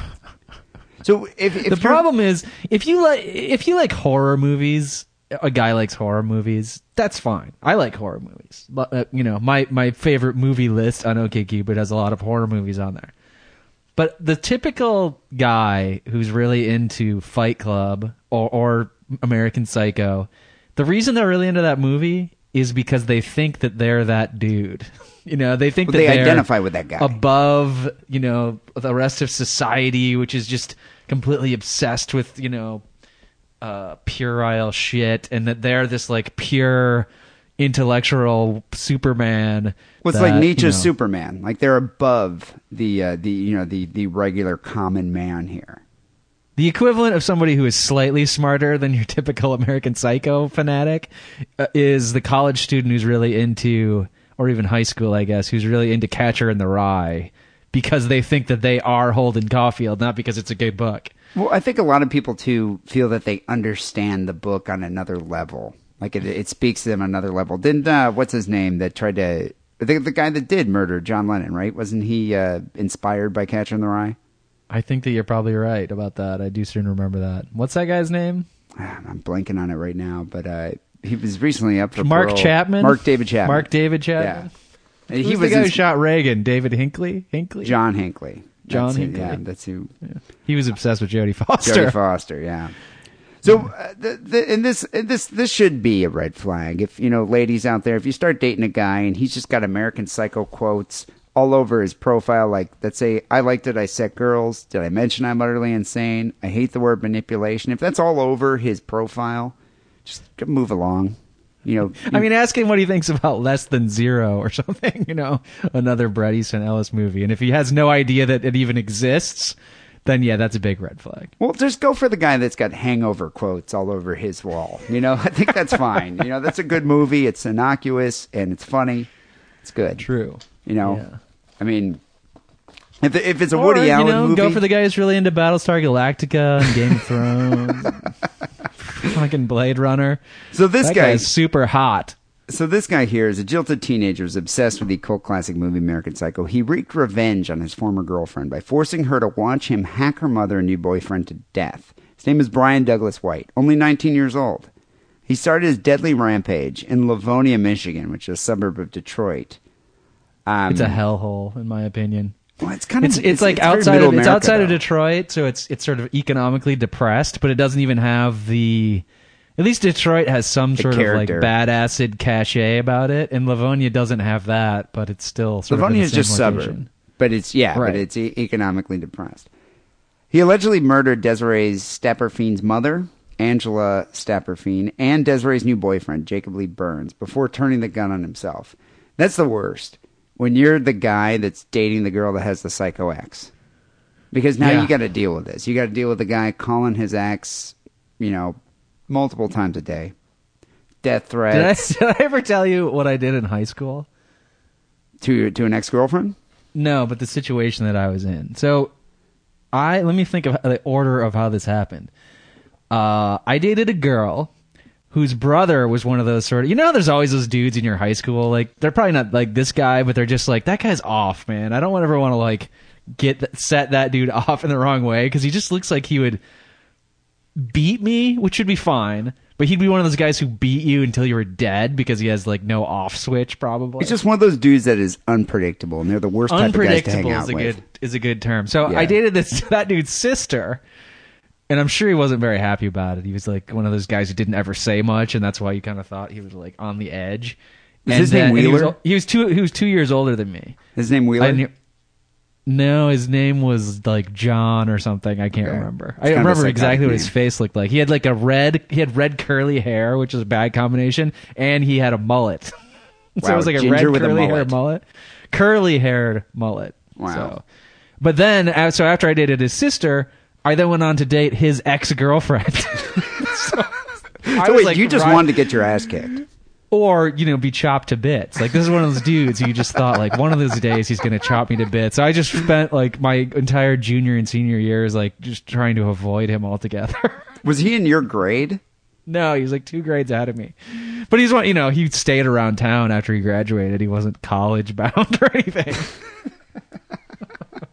So if, if the problem is if you like if you like horror movies a guy likes horror movies that's fine. I like horror movies. But, uh, you know my my favorite movie list on OkCupid has a lot of horror movies on there. But the typical guy who's really into fight club or, or american psycho the reason they're really into that movie is because they think that they're that dude. You know they think Well, that they identify with that guy. above you know the rest of society which is just completely obsessed with you know uh puerile shit and that they're this like pure intellectual superman Well, that, like you Nietzsche's know- Superman. Like they're above the uh, the you know the the regular common man here. the equivalent of somebody who is slightly smarter than your typical American Psycho fanatic uh, is the college student who's really into, or even high school, I guess, who's really into Catcher in the Rye because they think that they are Holden Caulfield, not because it's a good book. Well, I think a lot of people too feel that they understand the book on another level. Like it, it speaks to them on another level. Didn't uh, what's his name that tried to the, the guy that did murder John Lennon, right? Wasn't he uh, inspired by Catcher in the Rye? I think that you're probably right about that. I do soon remember that. What's that guy's name? Ah, I'm blanking on it right now, but uh, he was recently up for Mark parole. Chapman. Mark David Chapman. Mark David Yeah, Chapman. he was the guy who shot Reagan? David Hinckley. Hinckley. John Hinckley. John That's who- Yeah, that's who. He was obsessed with Jodie Foster. Jodie Foster, yeah. So, uh, the, the, and this, and this, this should be a red flag. If you know, ladies out there, if you start dating a guy and he's just got American Psycho quotes all over his profile, like let's say, "I liked it, I set girls." Did I mention I'm utterly insane? I hate the word manipulation. If that's all over his profile, just move along. You know, I mean, ask him what he thinks about Less Than Zero or something, you know, another Bret Easton Ellis movie. And if he has no idea that it even exists, then yeah, that's a big red flag. Well, just go for the guy that's got hangover quotes all over his wall. You know, I think that's fine. you know, that's a good movie. It's innocuous and it's funny. It's good. True. You know, Yeah. I mean, if if it's a Or, Woody you Allen know, movie, go for the guy who's really into Battlestar Galactica and Game of Thrones. Fucking Blade Runner. so this that guy, is super hot. So this guy here is a jilted teenager who's obsessed with the cult classic movie American Psycho. He wreaked revenge on his former girlfriend by forcing her to watch him hack her mother and new boyfriend to death. His name is Brian Douglas White, only 19 years old. He started his deadly rampage in Livonia, Michigan, which is a suburb of Detroit. Um, It's a hellhole, in my opinion. well, it's kind of It's it's, like very outside of, it's outside of. Detroit, so it's it's sort of economically depressed, but it doesn't even have the. At least Detroit has some sort of like bad acid cachet about it, and Livonia doesn't have that, but it's still sort Livonia of is the just same suburb, but it's yeah, Right. but it's e- economically depressed. He allegedly murdered Desiree Stapperfiend's mother, Angela Stapperfiend, and Desiree's new boyfriend, Jacob Lee Burns, before turning the gun on himself. That's the worst. When you're the guy that's dating the girl that has the psycho ex. Because now Yeah. you got to deal with this. You got to deal with the guy calling his ex, you know, multiple times a day. Death Did I, threats did I ever tell you what I did in high school? to to an ex-girlfriend? No, but the situation that I was in. So, I let me think of the order of how this happened. Uh, I dated a girl whose brother was one of those sort of you know there's always those dudes in your high school like they're probably not like this guy but they're just like that guy's off man i don't ever want to like get set that dude off in the wrong way because he just looks like he would beat me which would be fine but he'd be one of those guys who beat you until you were dead because he has like no off switch probably He's just one of those dudes that is unpredictable, and they're the worst type of guys to hang unpredictable out is a with. good is a good term. So Yeah. I dated this that dude's sister, and I'm sure he wasn't very happy about it. He was like one of those guys who didn't ever say much, and that's why you kind of thought he was like on the edge. Is And his name then- and he was, Wheeler? he was two. He was two years older than me. His name Wheeler. I knew- no, his name was like John or something. I can't Okay. remember. It's I kind of a remember exactly what his face looked like. He had like a red. He had red curly hair, which is a bad combination, and he had a mullet. so Wow, it was like a red with a curly hair mullet. curly haired mullet. Wow. So, but then, uh, so after I dated his sister, I then went on to date his ex girlfriend. so, so wait, like, you just right- wanted to get your ass kicked. Or you know be chopped to bits like this is one of those dudes who you just thought like one of those days he's gonna chop me to bits so i just spent like my entire junior and senior years like just trying to avoid him altogether Was he in your grade? no he was like two grades ahead of me but he's one you know he stayed around town after he graduated he wasn't college bound or anything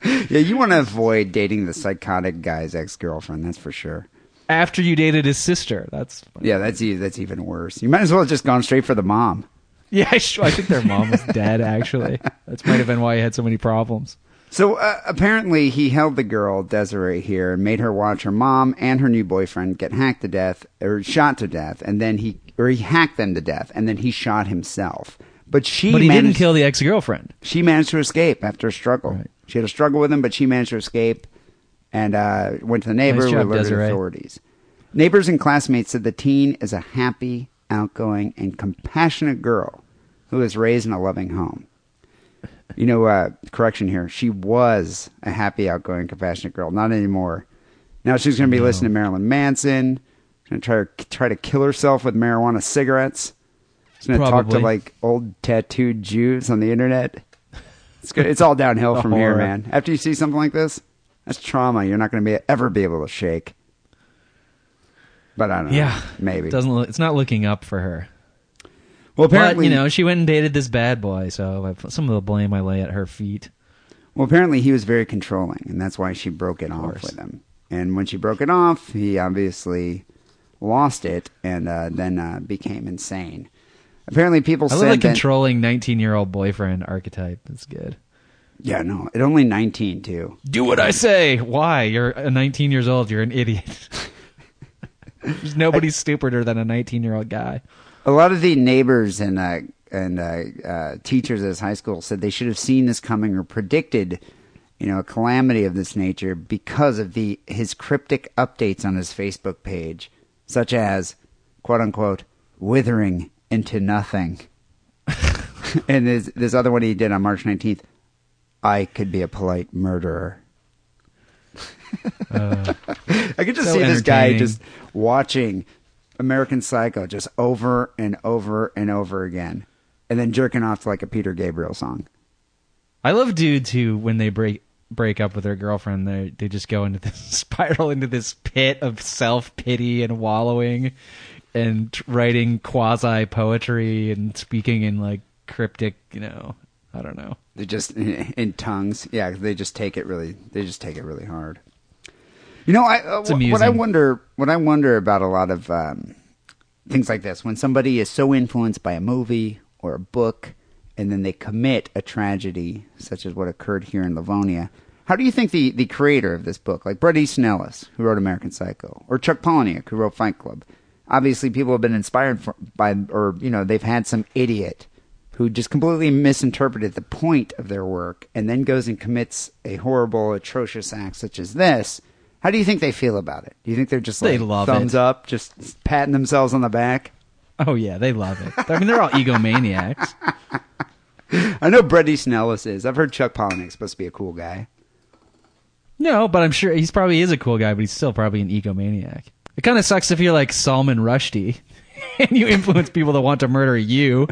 Yeah, you want to avoid dating the psychotic guy's ex girlfriend. That's for sure. After you dated his sister that's Yeah, that's e- that's even worse. You might as well have just gone straight for the mom. yeah I, sh- I think their mom was dead actually that might have been why he had so many problems So uh, apparently, he held the girl Desiree here and made her watch her mom and her new boyfriend get hacked to death or shot to death, and then he or he hacked them to death, and then he shot himself. But she but he managed, didn't kill the ex-girlfriend She managed to escape after a struggle. Right. She had a struggle with him, but she managed to escape and uh, went to the neighbor Nice job, alerted Desiree. authorities. Neighbors and classmates said the teen is a happy, outgoing, and compassionate girl who was raised in a loving home. You know, uh, correction here. She was a happy, outgoing, compassionate girl. Not anymore. Now she's going to be listening to Marilyn Manson. She's going to try try to kill herself with marijuana cigarettes. She's going to talk to Probably. like old tattooed Jews on the internet. It's good. It's all downhill from here, horror. man. After you see something like this, that's trauma. You're not going to be ever be able to shake. But I don't know. yeah maybe. doesn't look, it's not looking up for her well, But apparently, you know, she went and dated this bad boy, so I- some of the blame I lay at her feet. Well, apparently he was very controlling, and that's why she broke it off course. with him. And when she broke it off, he obviously lost it and uh, then uh, became insane. Apparently, people I said love the that. controlling nineteen-year-old boyfriend archetype. That's good. Yeah, no, it only nineteen too. Do what I say. Why? You're uh, 19 years old. You're an idiot. There's nobody stupider than a 19 year old guy. A lot of the neighbors and uh, and uh, uh, teachers at his high school said they should have seen this coming or predicted, you know, a calamity of this nature because of the his cryptic updates on his Facebook page, such as "quote unquote" withering into nothing, and this this other one he did on March nineteenth. I could be a polite murderer. Uh, I could just so see this guy just watching American Psycho just over and over and over again, and then jerking off to like a Peter Gabriel song. I love dudes who, when they break break up with their girlfriend, they they just go into this spiral into this pit of self pity and wallowing, and writing quasi poetry and speaking in like cryptic, you know, I don't know. They just in tongues, yeah. They just take it really. They just take it really hard. You know, I uh, what I wonder, what I wonder about a lot of um, things like this, when somebody is so influenced by a movie or a book, and then they commit a tragedy such as what occurred here in Livonia. How do you think the, the creator of this book, like Bret Easton Ellis, who wrote American Psycho, or Chuck Palahniuk, who wrote Fight Club, obviously people have been inspired for, by, or you know, they've had some idiot who just completely misinterpreted the point of their work and then goes and commits a horrible, atrocious act such as this. How do you think they feel about it? Do you think they're just They like love thumbs it. up, just patting themselves on the back? Oh yeah, they love it. I mean, they're all egomaniacs. I know Bret Easton Ellis is. I've heard Chuck Palahniuk's supposed to be a cool guy. No, but I'm sure he's probably is a cool guy, but he's still probably an egomaniac. It kind of sucks if you're like Salman Rushdie and you influence people that want to murder you.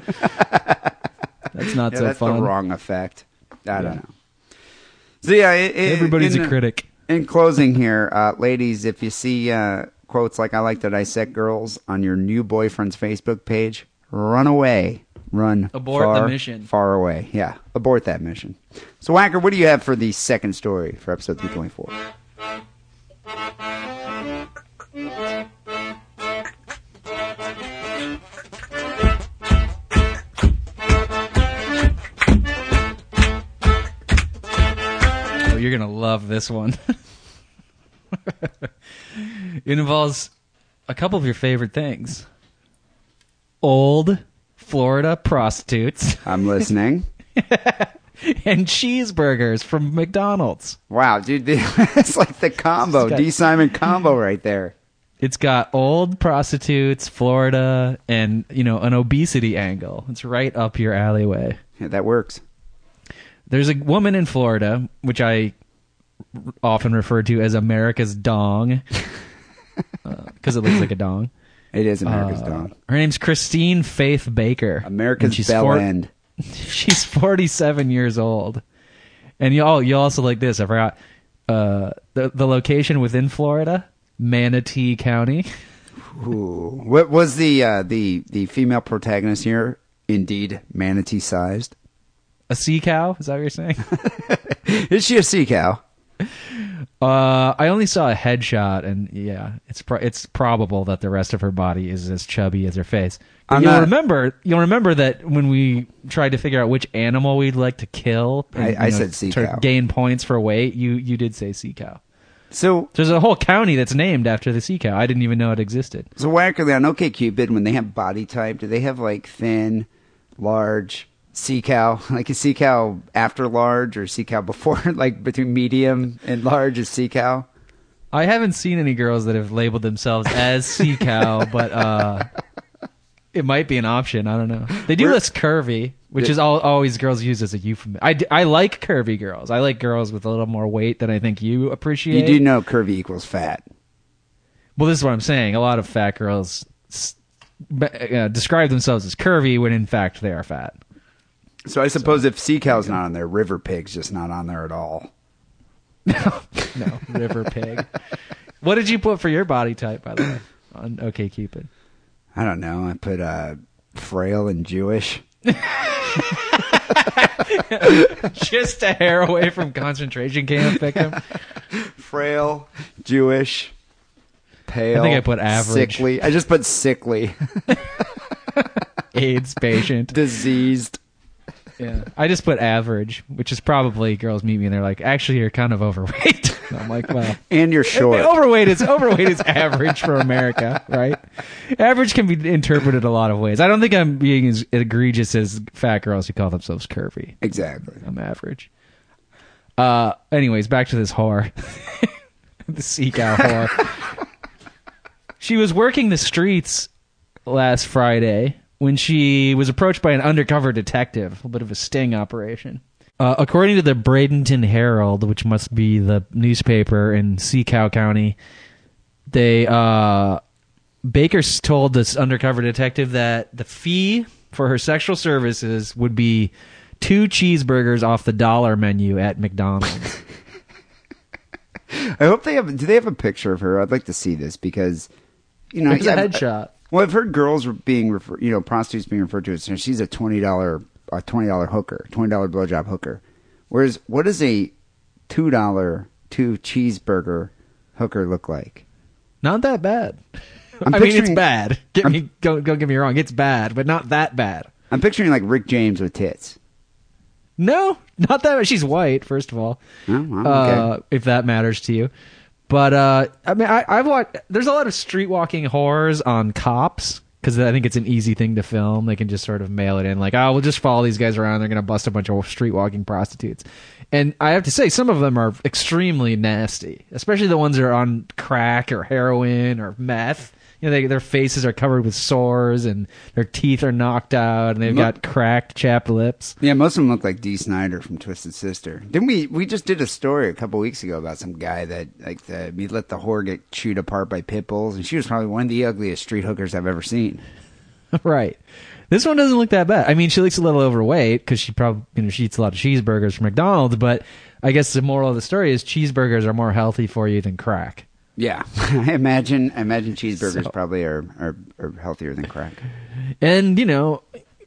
That's not Yeah, so that's fun. the wrong effect. I Yeah. don't know. So yeah, it, it, Everybody's in a critic. In closing here, uh, ladies, if you see uh, quotes like "I like to dissect girls" on your new boyfriend's Facebook page, run away. Run Abort the mission. Far away. Yeah, abort that mission. So, Whacker, what do you have for the second story for episode three twenty four? Oh, you're gonna love this one. it involves a couple of your favorite things: old Florida prostitutes I'm listening. and cheeseburgers from McDonald's. wow, dude, it's like the combo, D Simon combo right there. It's got old prostitutes, Florida, and you know an obesity angle. It's right up your alleyway. Yeah, that works. There's a woman in Florida, which I r- often refer to as America's dong, because it looks like a dong. It is America's Uh, dog. Her name's Christine Faith Baker. and America's she's bell four- end. She's 47 years old. And you all you also like this. I forgot uh, the the location within Florida, Manatee County. Ooh. What was the uh, the the female protagonist here? Indeed, manatee sized. A sea cow? Is that what you're saying? Is she a sea cow? Uh, I only saw a headshot, and yeah, it's pro- it's probable that the rest of her body is as chubby as her face. But I'm you'll not- remember, you'll remember that when we tried to figure out which animal we'd like to kill, I- I said sea to cow. Gain points for weight. You you did say sea cow. So There's a whole county that's named after the sea cow. I didn't even know it existed. so Wackerly on OkCupid when they have body type, do they have like thin, large, sea cow? Like a sea cow after large or sea cow before? like between medium and large is sea cow? I haven't seen any girls that have labeled themselves as sea cow, but uh, it might be an option. I don't know. They do We're- list curvy, which is all, always girls use as a euphemism. I like curvy girls. I like girls with a little more weight than I think you appreciate. You do know curvy equals fat. Well, this is what I'm saying. A lot of fat girls uh, describe themselves as curvy when in fact they are fat. So I suppose if sea cow's not on there, river pig's just not on there at all. No, no, river pig. what did you put for your body type, by the way, on OkCupid? I don't know. I put uh, frail and Jewish. Just a hair away from concentration camp victim. frail, Jewish, pale. I think I put average. Sickly. I just put sickly, AIDS patient. diseased. Yeah. I just put average, which is probably girls meet me and they're like, actually, you're kind of overweight. I'm like, well, And you're short. overweight is overweight is average for America, right? Average can be interpreted a lot of ways. I don't think I'm being as egregious as fat girls who call themselves curvy. Exactly. I'm average. Uh, anyways, back to this whore, the sea cow whore. she was working the streets last Friday when she was approached by an undercover detective. A little bit of a sting operation. Uh, according to the Bradenton Herald, which must be the newspaper in Sea Cow County, they uh, Baker told this undercover detective that the fee for her sexual services would be two cheeseburgers off the dollar menu at McDonald's. I hope they have. Do they have a picture of her? I'd like to see this because, you know, It's a headshot. Well, I've heard girls being referred, you know, prostitutes being referred to as she's a twenty dollar, a twenty dollar hooker, twenty dollar blowjob hooker. Whereas, what does a two dollar two cheeseburger hooker look like? Not that bad. I'm I mean, it's bad. Get me, don't, don't get me wrong. It's bad, but not that bad. I'm picturing like Rick James with tits. No, not that. She's white, first of all. Oh, okay. uh, if that matters to you. But uh, I mean, I, I've watched. There's a lot of street walking horrors on cops because I think it's an easy thing to film. They can just sort of mail it in, like, oh, we'll just follow these guys around. They're gonna bust a bunch of street walking prostitutes. And I have to say, some of them are extremely nasty, especially the ones that are on crack or heroin or meth. You know, they, their faces are covered with sores and their teeth are knocked out and they've Look- got cracked, chapped lips. Yeah, most of them look like Dee Snider from Twisted Sister. Didn't we? We just did a story a couple weeks ago about some guy that like the, he let the whore get chewed apart by pit bulls, and she was probably one of the ugliest street hookers I've ever seen. right. This one doesn't look that bad. I mean, she looks a little overweight because she probably you know she eats a lot of cheeseburgers from McDonald's. But I guess the moral of the story is cheeseburgers are more healthy for you than crack. Yeah, I imagine. I imagine cheeseburgers So- probably are, are are healthier than crack. And you know,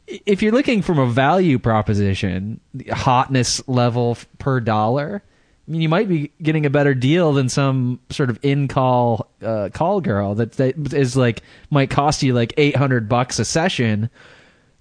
if you're looking from a value proposition, the hotness level per dollar, I mean, you might be getting a better deal than some sort of in-call uh, call girl that that is like might cost you like eight hundred bucks a session,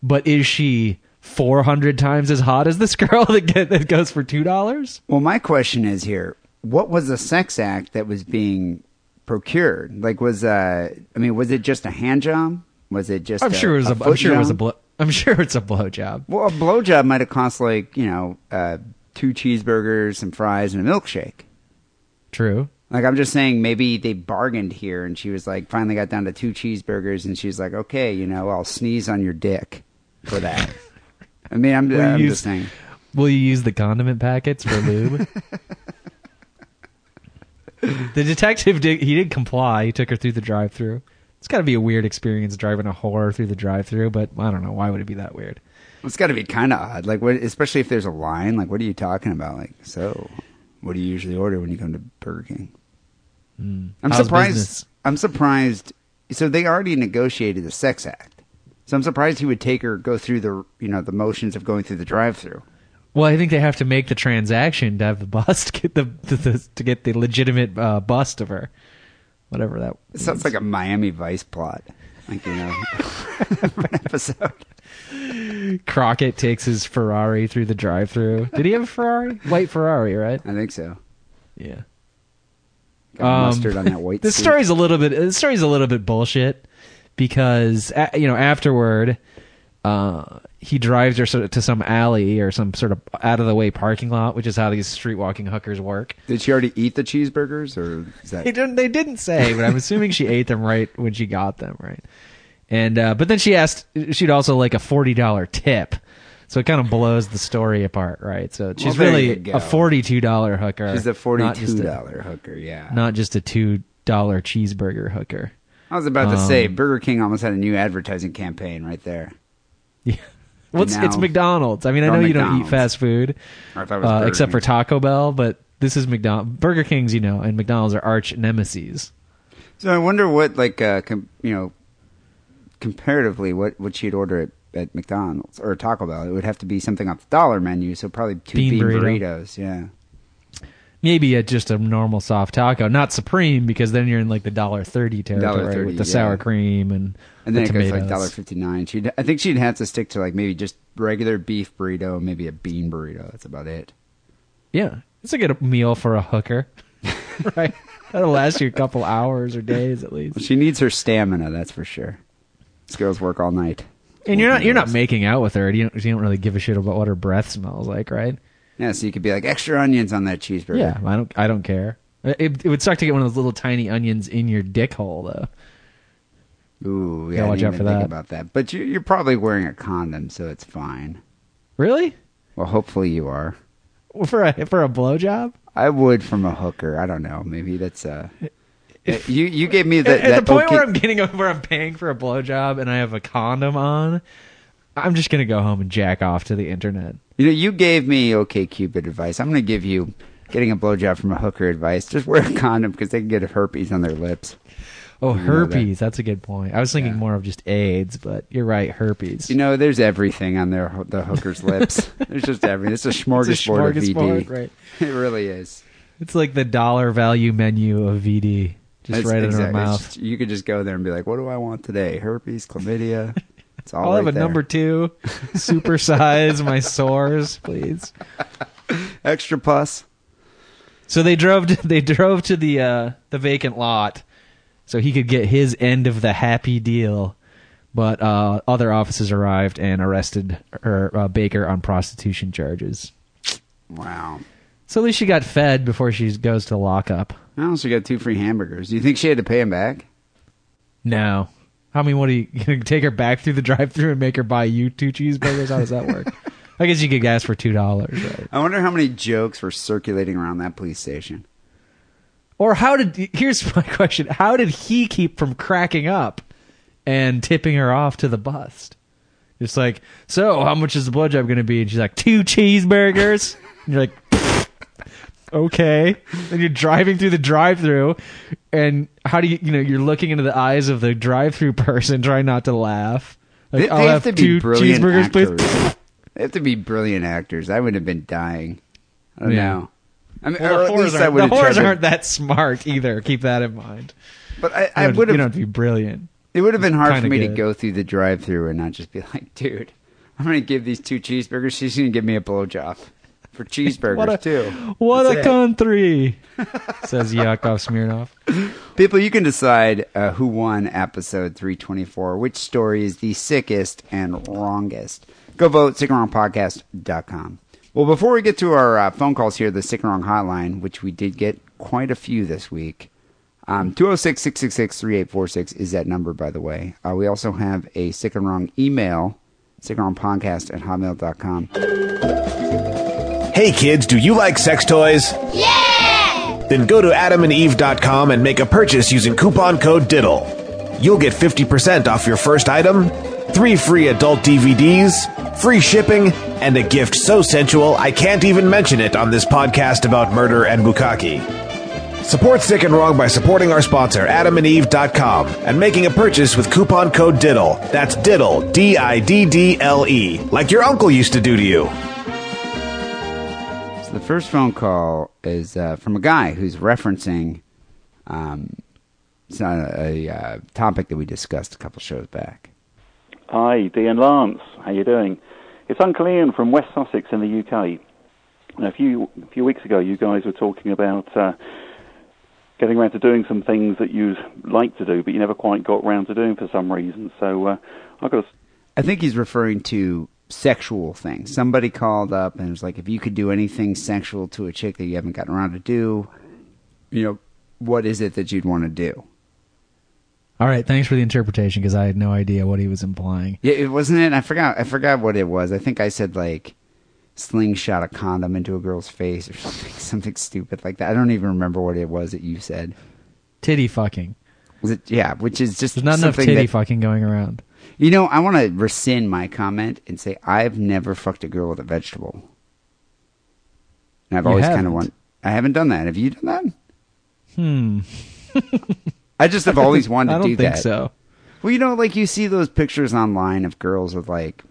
but is she? 400 times as hot as this girl that get that goes for $2 Well, my question is here: What was the sex act that was being procured? Like, was uh, I mean, was it just a hand job? Was it just? I'm a, sure it was a, I'm foot sure it was a job? blow, I'm sure it's a blowjob. Well, a blowjob might have cost like you know uh, two cheeseburgers, some fries, and a milkshake. True. Like I'm just saying, maybe they bargained here, and she was like, finally got down to two cheeseburgers, and she's like, okay, you know, I'll sneeze on your dick for that. I mean, I'm, I'm use- just saying. Will you use the condiment packets for lube? the detective did he did comply. He took her through the drive-through. It's got to be a weird experience driving a whore through the drive-through, but I don't know why would it be that weird. It's got to be kind of odd, like what, especially if there's a line. Like, what are you talking about? Like, so, what do you usually order when you come to Burger King? I'm Hmm. How's surprised. business? I'm surprised. So they already negotiated the sex act. So I'm surprised he would take her go through the you know the motions of going through the drive-through. Well, I think they have to make the transaction to have the bust get the, the, the to get the legitimate uh, bust of her, whatever that. It sounds like a Miami Vice plot, like you know, an episode. Crockett takes his Ferrari through the drive-through. Did he have a Ferrari? White Ferrari, right? I think so. Yeah. Got Um, mustard on that white. This suit. story's a little bit. This story's a little bit bullshit because you know afterward, uh, he drives her sort of to some alley or some sort of out of the way parking lot, which is how these street walking hookers work. Did she already eat the cheeseburgers, or is that? They didn't. They didn't say, but I'm assuming she ate them right when she got them, right? And uh, but then she asked, she'd also like a forty dollar tip. So it kind of blows the story apart, right? So she's there really a forty-two dollar hooker. She's a forty-two a- dollar hooker. Yeah. not just a two dollar cheeseburger hooker. I was about to Um, say Burger King almost had a new advertising campaign right there. Yeah. Well, it's, now- it's McDonald's. I mean, I know you don't eat fast food, Or I thought it was uh, except for Taco Bell, but this is McDonald's. Burger King's, you know, and McDonald's are arch nemesis. So I wonder what, like, uh, com- you know, comparatively, what what she'd order at, at McDonald's or Taco Bell. It would have to be something off the dollar menu. So probably two Bean bean, burrito. burritos. Yeah. Maybe a, just a normal soft taco, not supreme, because then you're in like the dollar thirty territory $1.30, with the yeah. sour cream and And then the it goes like dollar fifty nine. She'd, I think she'd have to stick to like maybe just regular beef burrito, maybe a bean burrito. That's about it. Yeah, it's a good meal for a hooker. right. That'll last you a couple hours or days at least. She needs her stamina, that's for sure. These girls work all night. And you're not you're not making out with her. You don't, you don't really give a shit about what her breath smells like, right? Yeah, so you could be like extra onions on that cheeseburger. Yeah, I don't I don't care. It, it would suck to get one of those little tiny onions in your dick hole though. Ooh, Gotta yeah. I watch out for think that. about that. But you, you're probably wearing a condom, so it's fine. Really? Well, hopefully you are. For a for a blowjob? I would from a hooker. I don't know. Maybe that's uh You you gave me the, at the point okay- where I'm getting where I'm paying for a blowjob and I have a condom on, I'm just gonna go home and jack off to the internet. You know, you gave me OkCupid advice. I'm going to give you getting a blowjob from a hooker advice. Just wear a condom because they can get herpes on their lips. Oh, know that. herpes. That's a good point. I was thinking Yeah. more of just AIDS, but you're right, herpes. You know, there's everything on their the hooker's lips. There's just everything. It's a it's a smorgasbord, of VD. right? It really is. It's like the dollar value menu of VD, just right in exact- our mouth. just- you could just go there and be like, "What do I want today? Herpes, chlamydia." It's all I'll have a there. number two. Supersize my sores, please. extra pus. So they drove. To, they drove to the uh, the vacant lot, so he could get his end of the happy deal. But uh, other officers arrived and arrested her, uh, Baker on prostitution charges. Wow. So at least she got fed before she goes to lockup. I also got two free hamburgers. Do you think she had to pay him back? No. I mean, what are you gonna take her back through the drive-through and make her buy you two cheeseburgers? How does that work? I guess you could ask for two dollars, right? I wonder how many jokes were circulating around that police station. Or how did? Here's my question: How did he keep from cracking up and tipping her off to the bust? Just like, so how much is the blood blowjob going to be? And she's like, two cheeseburgers. and you're like, okay. And you're driving through the drive-through, and how do you? You know, you're looking into the eyes of the drive-through person, trying not to laugh. Like, They, they have, have to be brilliant cheeseburgers, actors. please. They have to be brilliant actors. I would have been dying. I don't Yeah. know. I mean, Well, or the at whores, aren't, the have whores aren't that smart either. Keep that in mind. But I, I would You don't have. have to be brilliant. It would have been hard for me to go through the drive-through and not just be like, "Dude, I'm going to give these two cheeseburgers. She's going to give me a blowjob for cheeseburgers What a- too." What That's a it. country, says Yakov Smirnoff. People, you can decide uh, who won episode 324, which story is the sickest and wrongest. Go vote, sickandwrongpodcast.com. Well, before we get to our uh, phone calls here, the Sick and Wrong hotline, which we did get quite a few this week, um, 206 666 3846 is that number, by the way. Uh, we also have a Sick and Wrong email, sickandwrongpodcast at hotmail.com. Hey kids, do you like sex toys? Yeah! Then go to adamandeve.com and make a purchase using coupon code DIDDLE. You'll get 50% off your first item, three free adult DVDs, free shipping, and a gift so sensual I can't even mention it on this podcast about murder and bukkake. Support Sick and Wrong by supporting our sponsor, adamandeve.com, and making a purchase with coupon code DIDDLE. That's DIDDLE, D I D D L E, like your uncle used to do to you. So the first phone call is uh, from a guy who's referencing um, it's not a, a uh, topic that we discussed a couple shows back. Hi, Dean Lance. How you doing? It's Uncle Ian from West Sussex in the UK. A few a few weeks ago, you guys were talking about uh, getting around to doing some things that you'd like to do, but you never quite got around to doing for some reason. So uh, I've got a I think he's referring to sexual things. Somebody called up and was like, if you could do anything sexual to a chick that you haven't gotten around to do, you know, what is it that you'd want to do? All right, thanks for the interpretation because I had no idea what he was implying. Yeah, it wasn't it. I forgot. I forgot what it was. I think I said like slingshot a condom into a girl's face or something, something stupid like that. I don't even remember what it was that you said. Titty fucking. Was it? Yeah, which is just There's not enough titty that- fucking going around. You know, I want to rescind my comment and say I've never fucked a girl with a vegetable. And I've You always kind of want. I haven't done that. Have you done that? Hmm. I just have always wanted to don't do think that. so. Well, you know, like you see those pictures online of girls with like,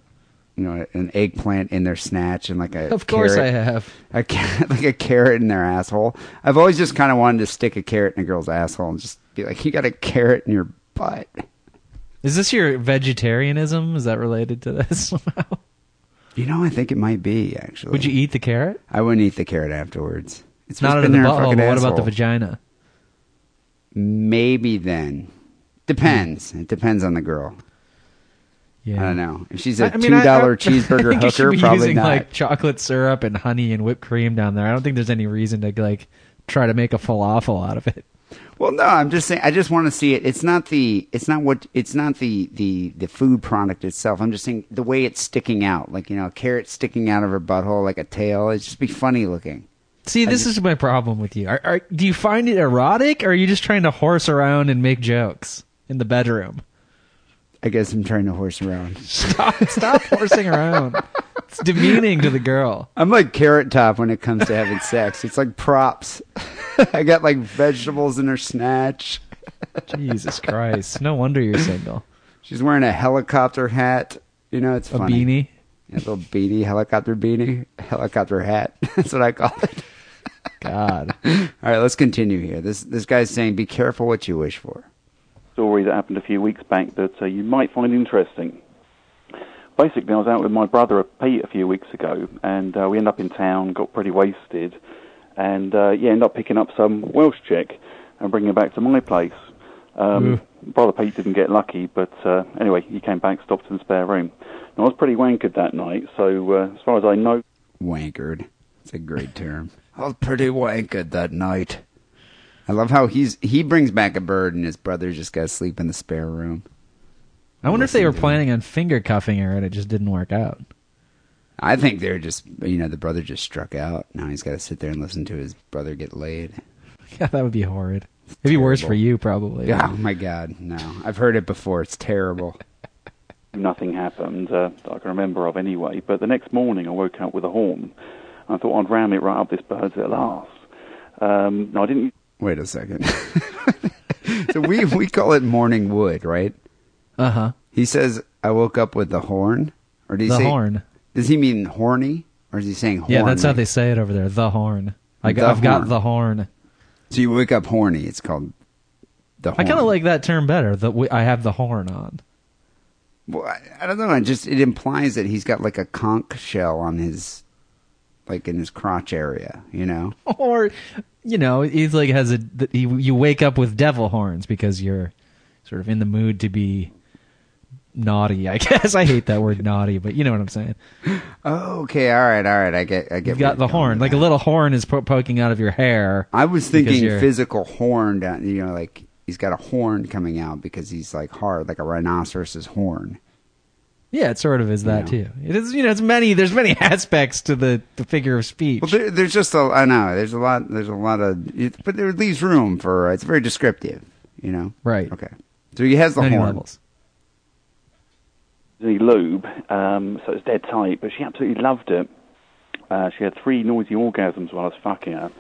you know, an eggplant in their snatch and like a Of course carrot, I have. a ca- like a carrot in their asshole. I've always just kind of wanted to stick a carrot in a girl's asshole and just be like, you got a carrot in your butt. Is this your vegetarianism? Is that related to this somehow? You know, I think it might be actually. Would you eat the carrot? I wouldn't eat the carrot afterwards. It's Not just been the in her butthole, fucking but what about the asshole. vagina? Maybe then. Depends. Hmm. It depends on the girl. Yeah. I don't know. If she's a I- mean, two dollar cheeseburger I hooker, be probably using not. like chocolate syrup and honey and whipped cream down there. I don't think there's any reason to like try to make a falafel out of it. Well, no, I'm just saying. I just want to see it. It's not the. It's not what. It's not the the the food product itself. I'm just saying the way it's sticking out, like you know, a carrot sticking out of her butthole like a tail. It's just be funny looking. See, this is my problem with you. Are, are, do you find it erotic, or are you just trying to horse around and make jokes in the bedroom? I guess I'm trying to horse around. Stop, stop horsing around. It's demeaning to the girl. I'm like carrot top when it comes to having sex. It's like props. I got like vegetables in her snatch. Jesus Christ! No wonder you're single. She's wearing a helicopter hat. You know, it's A funny. beanie. A little beanie, helicopter beanie, helicopter hat. That's what I call it. God. All right, let's continue here. This this guy's saying, "Be careful what you wish for." story that happened a few weeks back that uh, you might find interesting. Basically, I was out with my brother Pete a few weeks ago, and uh, we ended up in town, got pretty wasted, and uh, yeah, ended up picking up some Welsh chick and bringing her back to my place. Um, Brother Pete didn't get lucky, but uh, anyway, he came back, stopped in the spare room. And I was pretty wankered that night, so uh, as far as I know, Wankered. It's a great term. I was pretty wankered that night. I love how he's he brings back a bird and his brother just got to sleep in the spare room. I wonder if they were Listen to planning on finger cuffing her and it just didn't work out. I think they're just you know the brother just struck out. Now he's got to sit there and listen to his brother get laid. Yeah, that would be horrid. It'd be worse for you, probably. Oh my god, no! I've heard it before. It's terrible. nothing happened uh, that I can remember of anyway. But the next morning, I woke up with a horn. I thought I'd ram it right up this bird's little arse. Um, no, I didn't. Wait a second. so we we call it morning wood, right? Uh huh. He says I woke up with the horn, or did he The say horn. Does he mean horny, or is he saying horn? Yeah, that's how they say it over there. The horn. I got, The I've got the horn. So you wake up horny. It's called the. Horn. I kind of like that term better. The w- I have the horn on. Well, I, I don't know. It just it implies that he's got like a conch shell on his, like in his crotch area. You know. or you know he's like has a th- you, you wake up with devil horns because you're sort of in the mood to be naughty i guess i hate that word naughty but you know what i'm saying Oh, okay. All right. All right. I get. I get. you've got the horn like a little horn is po- poking out of your hair I was thinking physical horn down. You know, like he's got a horn coming out because he's like hard, like a rhinoceros's horn. Yeah it sort of is that Yeah. too it is you know it's many there's many aspects to the the figure of speech Well, there, there's just a. I know. There's a lot. There's a lot of. It, but there leaves room for. It's very descriptive. You know. right Okay. So he has the many horn. levels the lube, um, so it's dead tight, but she absolutely loved it. Uh, she had three noisy orgasms while I was fucking her,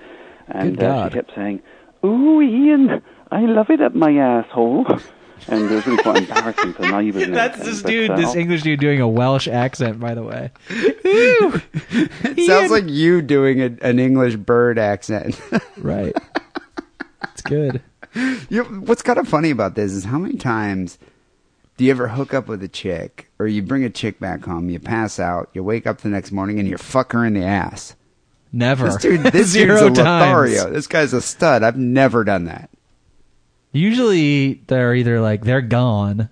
and Good uh, she kept saying, "Ooh, Ian, I love it up my asshole," and it was really quite embarrassing for the neighbours. and that's everything, this but, dude uh, this english dude doing a welsh accent by the way It sounds like you doing a, an English bird accent. right it's good you know, what's kind of funny about this is how many times do you ever hook up with a chick or you bring a chick back home, you pass out, you wake up the next morning and you fuck her in the ass? never This dude, this Zero dude's a times. Lothario. This guy's a stud. I've never done that. Usually they're either like they're gone,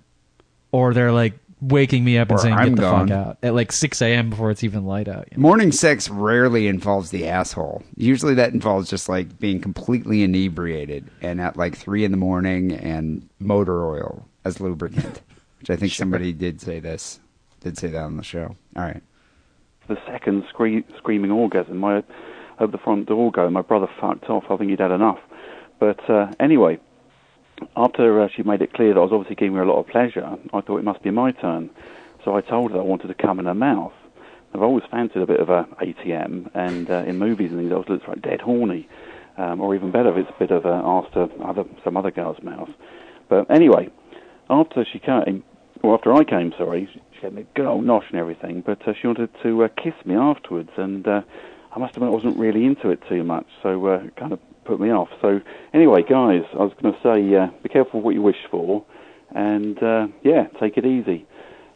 or they're like waking me up and Or saying I'm get the gone. fuck out at like six a.m. before it's even light out. you know? Morning sex rarely involves the asshole. Usually that involves just like being completely inebriated and at like three in the morning and motor oil as lubricant, which I think somebody did say this, did say that on the show. All right. the second scree- screaming orgasm. I opened the front door go. My brother fucked off. I think he'd had enough. But uh, anyway, after uh, she made it clear that I was obviously giving her a lot of pleasure, I thought it must be my turn. So I told her I wanted to come in her mouth. I've always fancied a bit of a ATM, and uh, in movies and things, I was looks like dead horny, um, or even better if it's a bit of a arse to other, some other girl's mouth. But anyway, after she came, or after I came, sorry, she had me old nosh and everything, but uh, she wanted to uh, kiss me afterwards, and uh, I must admit I wasn't really into it too much, so uh, kind of put me off. So anyway, guys, I was going to say, uh, be careful what you wish for, and uh, yeah, take it easy.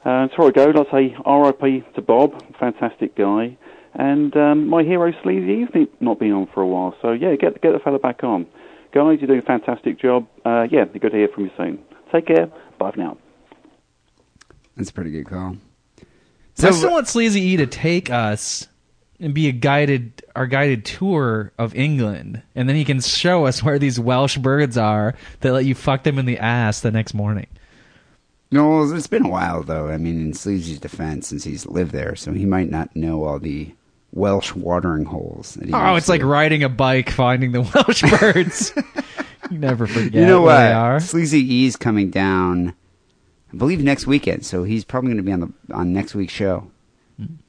Uh, before I go, let's say R.I.P. to Bob, fantastic guy, And um, my hero Sleazy, he's not been on for a while. So yeah, get get the fella back on. Guys, you're doing a fantastic job. Uh, yeah, be good to hear from you soon. Take care. Bye for now. That's a pretty good call. So, I still want Sleazy E to take us and be a guided our guided tour of England, and then he can show us where these Welsh birds are that let you fuck them in the ass the next morning. No, it's been a while though. I mean, in Sleazy's defense, since he's lived there, so he might not know all the Welsh watering holes. That he Oh, it's like riding a bike finding the Welsh birds. you never forget you know what? they are. Sleazy E's coming down, I believe next weekend. So he's probably going to be on the on next week's show.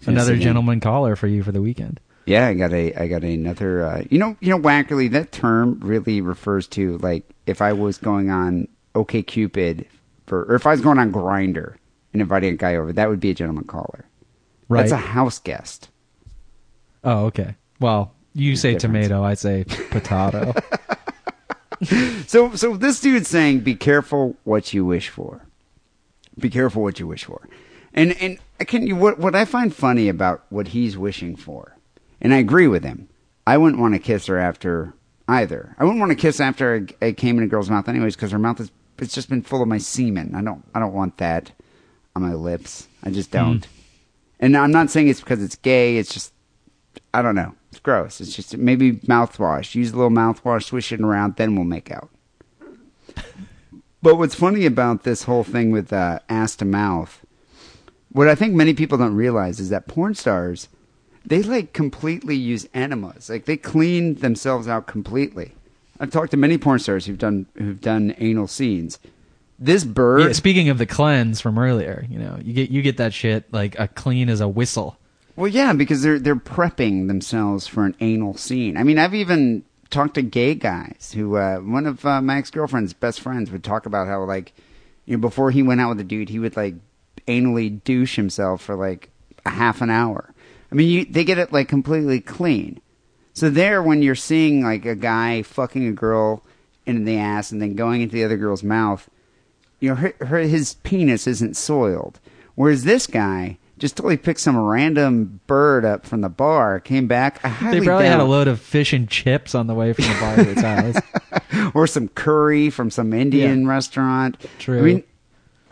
Another Yes, again. gentleman caller for you for the weekend. Yeah, I got a I got another. Uh, you know, you know, Wackerly. That term really refers to like if I was going on OkCupid for, or if I was going on Grindr and inviting a guy over, that would be a gentleman caller. Right. That's a house guest. Oh, okay. Well, you say tomato, I say potato. So, so this dude's saying, "Be careful what you wish for. Be careful what you wish for." And and I can you what what I find funny about what he's wishing for, and I agree with him. I wouldn't want to kiss her after either. I wouldn't want to kiss after I, I came in a girl's mouth, anyways, because her mouth is it's just been full of my semen. I don't I don't want that on my lips. I just don't. And I'm not saying it's because it's gay. It's just I don't know. It's gross. It's just maybe mouthwash. Use a little mouthwash, swish it around, then we'll make out. But what's funny about this whole thing with uh, ass to mouth, what I think many people don't realize is that porn stars, they like completely use enemas. Like they clean themselves out completely. I've talked to many porn stars who've done who've done anal scenes. This bird, yeah, speaking of the cleanse from earlier, you know, you get you get that shit like a clean as a whistle. Well, yeah, because they're they're prepping themselves for an anal scene. I mean, I've even talked to gay guys who uh, one of uh, my ex girlfriend's best friends would talk about how like you know before he went out with a dude, he would like anally douche himself for like a half an hour. I mean, you, they get it like completely clean. So there, when you're seeing like a guy fucking a girl in the ass and then going into the other girl's mouth, you know, her, her, his penis isn't soiled. Whereas this guy just totally picked some random bird up from the bar, came back. They probably had a load of fish and chips on the way from the bar to his house. or some curry from some Indian restaurant. True. I mean,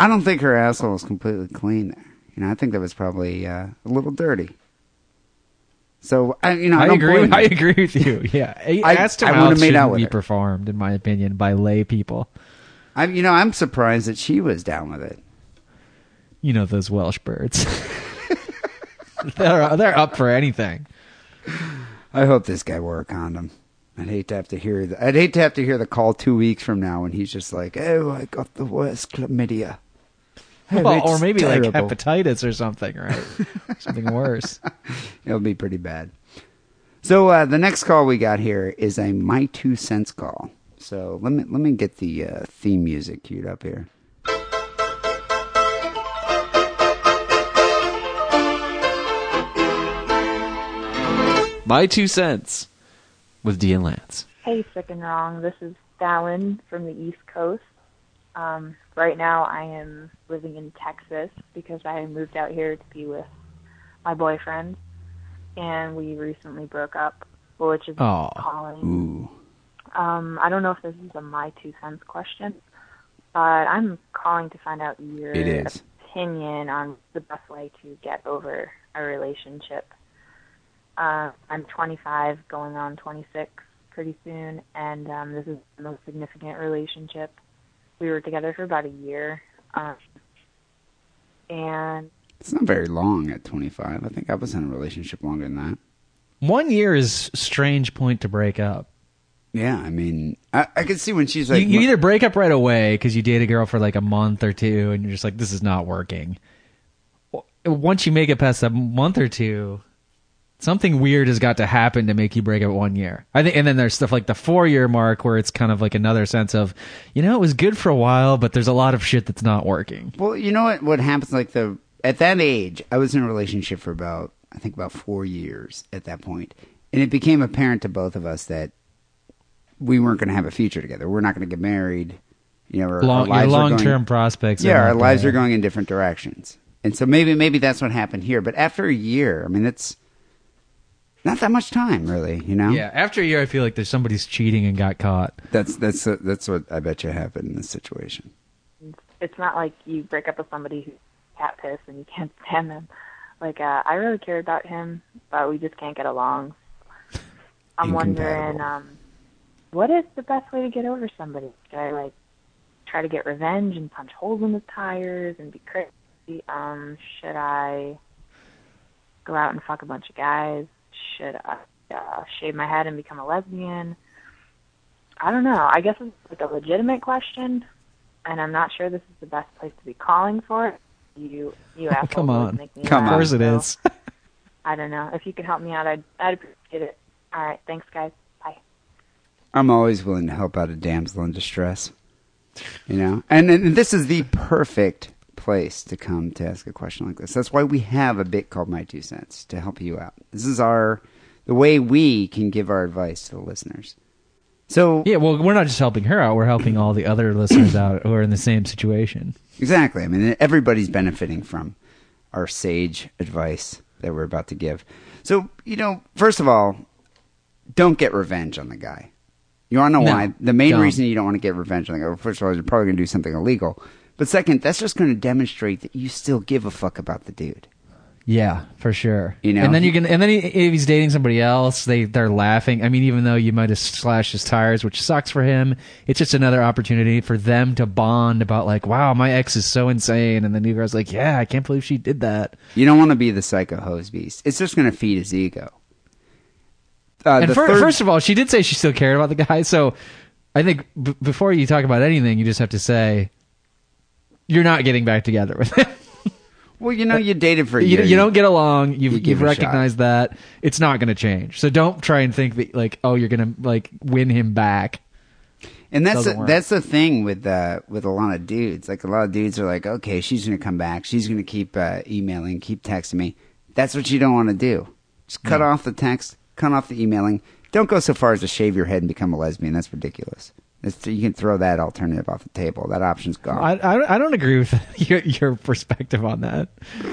I don't think her asshole is completely clean there. You know, I think that was probably uh, a little dirty. So I, you know, I, I agree. blame I him. agree with you. Yeah, I- ass to I would've made out with be her. performed, in my opinion, by lay people. I, you know, I'm surprised that she was down with it. You know those Welsh birds. they're they're up for anything. I hope this guy wore a condom. I'd hate to have to hear. The, I'd hate to have to hear the call two weeks from now when he's just like, "Oh, I got the worst chlamydia." Oh, Well, or maybe like hepatitis or something, right? something worse. It'll be pretty bad. So uh, the next call we got here is a my two cents call. So let me let me get the uh, theme music queued up here. My two cents with Dean Lance. Hey, Sick and Wrong. This is Fallon from the East Coast. Um, right now, I am living in Texas because I moved out here to be with my boyfriend, and we recently broke up, which is Aw. calling. Ooh, Um, I don't know if this is a my two cents question, but I'm calling to find out your opinion on the best way to get over a relationship. Uh, I'm 25, going on 26 pretty soon, and um, this is the most significant relationship. We were together for about a year, um, and it's not very long at 25. I think I was in a relationship longer than that. One year is a strange point to break up. Yeah, I mean, I, I could see when she's like, you, you either break up right away because you date a girl for like a month or two, and you're just like, this is not working. Once you make it past a month or two, something weird has got to happen to make you break up one year. I think, and then there's stuff like the four year mark where it's kind of like another sense of, you know, it was good for a while, but there's a lot of shit that's not working. Well, you know what? What happens? Like the at that age, I was in a relationship for about I think about four years at that point, and it became apparent to both of us that we weren't going to have a future together. We're not going to get married. You know, our, Long, our your lives are long term prospects. Yeah, our lives there. are going in different directions, and so maybe maybe that's what happened here. But after a year, I mean, it's not that much time, really. You know. Yeah, after a year, I feel like there's somebody's cheating and got caught. That's that's that's what I bet you happened in this situation. It's not like you break up with somebody who's cat piss and you can't stand them. Like uh, I really cared about him, but we just can't get along. I'm wondering, um, what is the best way to get over somebody? Should I like try to get revenge and punch holes in his tires and be crazy? Um, should I go out and fuck a bunch of guys? Should I uh, shave my head and become a lesbian? I don't know. I guess it's like a legitimate question, and I'm not sure this is the best place to be calling for it. You, you assholes Come on. make me Come laugh, Of course it so is. I don't know. If you could help me out, I'd, I'd appreciate it. All right, thanks, guys. Bye. I'm always willing to help out a damsel in distress. You know, and, and this is the perfect place to come to ask a question like this. That's why we have a bit called My Two Cents to help you out. This is our the way we can give our advice to the listeners. So Yeah, well, we're not just helping her out; we're helping all the other listeners out who are in the same situation. Exactly. I mean, everybody's benefiting from our sage advice that we're about to give. So, you know, first of all, don't get revenge on the guy. You want to know No, why? The main don't. reason you don't want to get revenge on the guy, well, first of all, you're probably going to do something illegal. But second, that's just going to demonstrate that you still give a fuck about the dude. Yeah, for sure. You know? and then you can, and then he, if he's dating somebody else, they they're laughing. I mean, even though you might have slashed his tires, which sucks for him, it's just another opportunity for them to bond about like, wow, my ex is so insane, and the new girl's like, yeah, I can't believe she did that. You don't want to be the psycho hose beast. It's just going to feed his ego. Uh, and fir- third- first of all, she did say she still cared about the guy, so I think b- before you talk about anything, you just have to say you're not getting back together with him. well, you know, you dated for a you, year. you don't get along. You've, you you give have it a shot. recognized that it's not going to change. So don't try and think that like, oh, you're going to like win him back. And that's work. that's the thing with uh, with a lot of dudes. Like a lot of dudes are like, okay, she's gonna come back. She's gonna keep uh, emailing, keep texting me. That's what you don't want to do. Just cut off the text, cut off the emailing. Don't go so far as to shave your head and become a lesbian. That's ridiculous. That's, you can throw that alternative off the table. That option's gone. I, I, I don't agree with your, your perspective on that.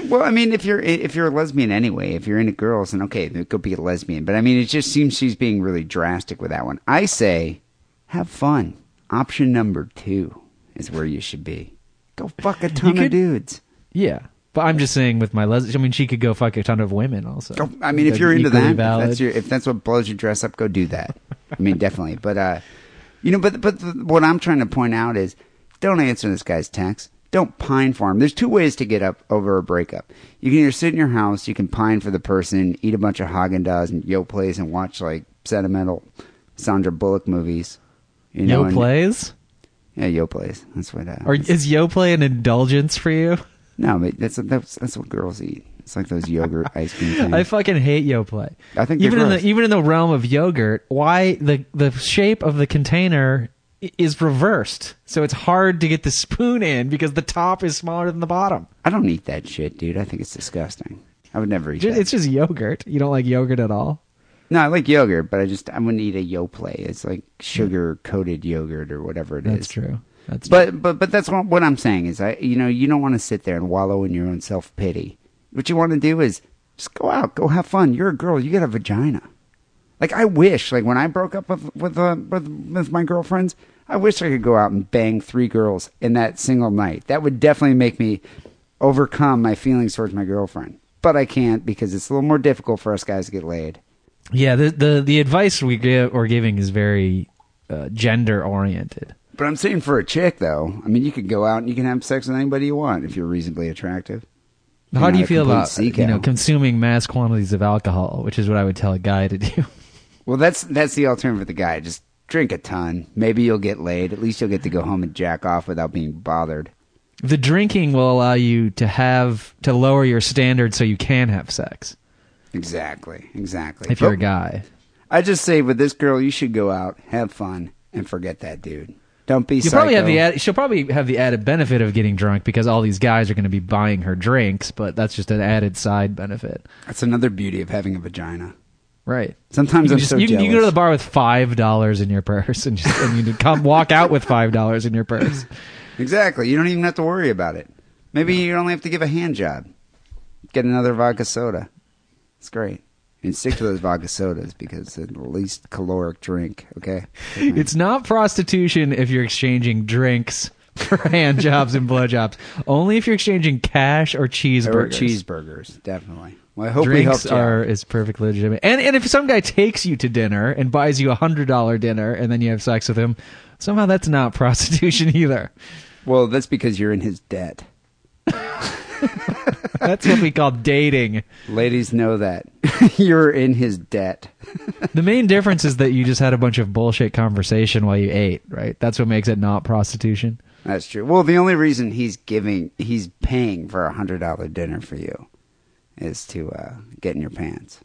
Well, I mean, if you're if you're a lesbian anyway, if you're into girls, then okay, go be a lesbian. But I mean, it just seems she's being really drastic with that one. I say, have fun. Option number two is where you should be. Go fuck a ton could- of dudes. Yeah. But I'm just saying with my les, I mean, she could go fuck a ton of women also. Go, I mean, if you're into that, if that's your, if that's what blows your dress up, go do that. I mean, definitely. But uh, you know, but but the, what I'm trying to point out is, don't answer this guy's text. Don't pine for him. There's two ways to get up over a breakup. You can either sit in your house, you can pine for the person, eat a bunch of Haagen Dazs and Yoplaits, and watch like sentimental Sandra Bullock movies. You know, Yo and- plays? Yeah, Yoplaits. That's what. Uh, Or is Yoplait an indulgence for you? no, but that's that's that's what girls eat. It's like those yogurt ice cream things. I fucking hate Yoplait. I think even in the even in the realm of yogurt, why the the shape of the container is reversed, so it's hard to get the spoon in because the top is smaller than the bottom. I don't eat that shit, dude. I think it's disgusting. I would never eat that. It's just yogurt. You don't like yogurt at all. No, I like yogurt, but I just I wouldn't eat a Yoplait. It's like hmm. sugar coated yogurt or whatever it is. That's true. That's But but but that's what, what I'm saying is I you know you don't want to sit there and wallow in your own self pity. What you want to do is just go out, go have fun. You're a girl. You got a vagina. Like I wish, like when I broke up with with uh, with, with my girlfriends, I wish I could go out and bang three girls in that single night. That would definitely make me overcome my feelings towards my girlfriend. But I can't because it's a little more difficult for us guys to get laid. yeah. The the the advice we give or giving is very uh, gender oriented. But I'm saying for a chick though, I mean you could go out and you can have sex with anybody you want if you're reasonably attractive. How do you feel about you know consuming mass quantities of alcohol, which is what I would tell a guy to do. Well, that's that's the alternative for the guy. Just drink a ton. Maybe you'll get laid. At least you'll get to go home and jack off without being bothered. The drinking will allow you to have to lower your standards so you can have sex Exactly. Exactly. if you're a guy. I just say with this girl, you should go out, have fun, and forget that dude. Don't be. You'll probably have the ad- she'll probably have the added benefit of getting drunk because all these guys are going to be buying her drinks, but that's just an added side benefit. That's another beauty of having a vagina. Right. Sometimes you I'm just, so you, you go to the bar with five dollars in your purse and just and you come walk out with five dollars in your purse. Exactly. You don't even have to worry about it. Maybe you only have to give a hand job. Get another vodka soda. It's great. And stick to those vodka sodas because they're the least caloric drink. Okay. It's not prostitution if you're exchanging drinks for hand jobs and blowjobs. Only if you're exchanging cash or cheeseburgers. Or cheeseburgers, definitely. Well, I hope we Drinks helped you are is perfectly legitimate. And and if some guy takes you to dinner and buys you a hundred dollar dinner and then you have sex with him, somehow that's not prostitution either. Well, that's because you're in his debt. That's what we call dating. Ladies know that you're in his debt. The main difference is that you just had a bunch of bullshit conversation while you ate, right? That's what makes it not prostitution. That's true. Well, the only reason he's giving, he's paying for a hundred dollar dinner for you, is to uh, get in your pants.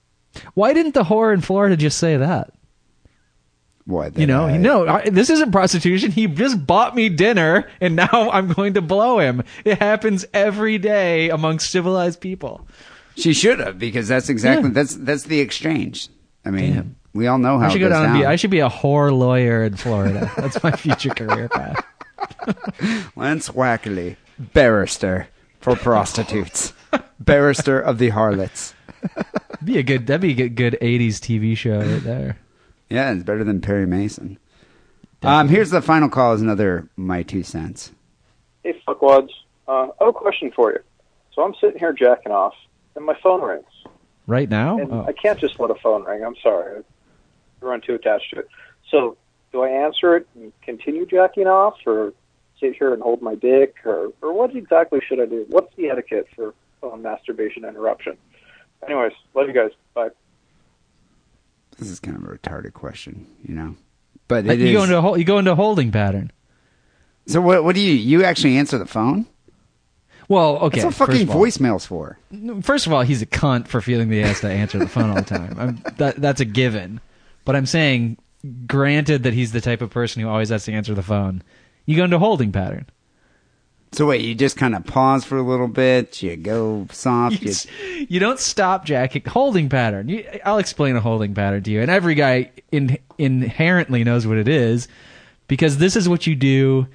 Why didn't the whore in Florida just say that? What You know, no, I, this isn't prostitution. He just bought me dinner, and now I'm going to blow him. It happens every day amongst civilized people. She should have because that's exactly Yeah. that's that's the exchange. I mean, Damn. we all know how I should it go down and be. I should be a whore lawyer in Florida. That's my future career path. Lance Wackerly, barrister for prostitutes, barrister of the harlots. Be a good. That'd be a good '80s TV show right there. Yeah, it's better than Perry Mason. Um, here's the final call. Is another my two cents. Hey, fuckwads. Uh, I have a question for you. So I'm sitting here jacking off, and my phone rings. Right now, And Oh. I can't just let a phone ring. I'm sorry. I run too attached to it. So do I answer it and continue jacking off, or sit here and hold my dick, or, or what exactly should I do? What's the etiquette for phone masturbation interruption? Anyways, love you guys. This is kind of a retarded question, you know. But you go into a you go into a holding pattern. So what? What do you? You actually answer the phone? Well, okay. That's what fucking all- voicemails for. First of all, he's a cunt for feeling the he has to answer the phone all the time. I'm, that, that's a given. But I'm saying, granted that he's the type of person who always has to answer the phone, you go into a holding pattern. So wait, you just kind of pause for a little bit. You go soft. You, You, you don't stop jacking. Holding pattern. You, I'll explain a holding pattern to you, and every guy in, inherently knows what it is, because this is what you do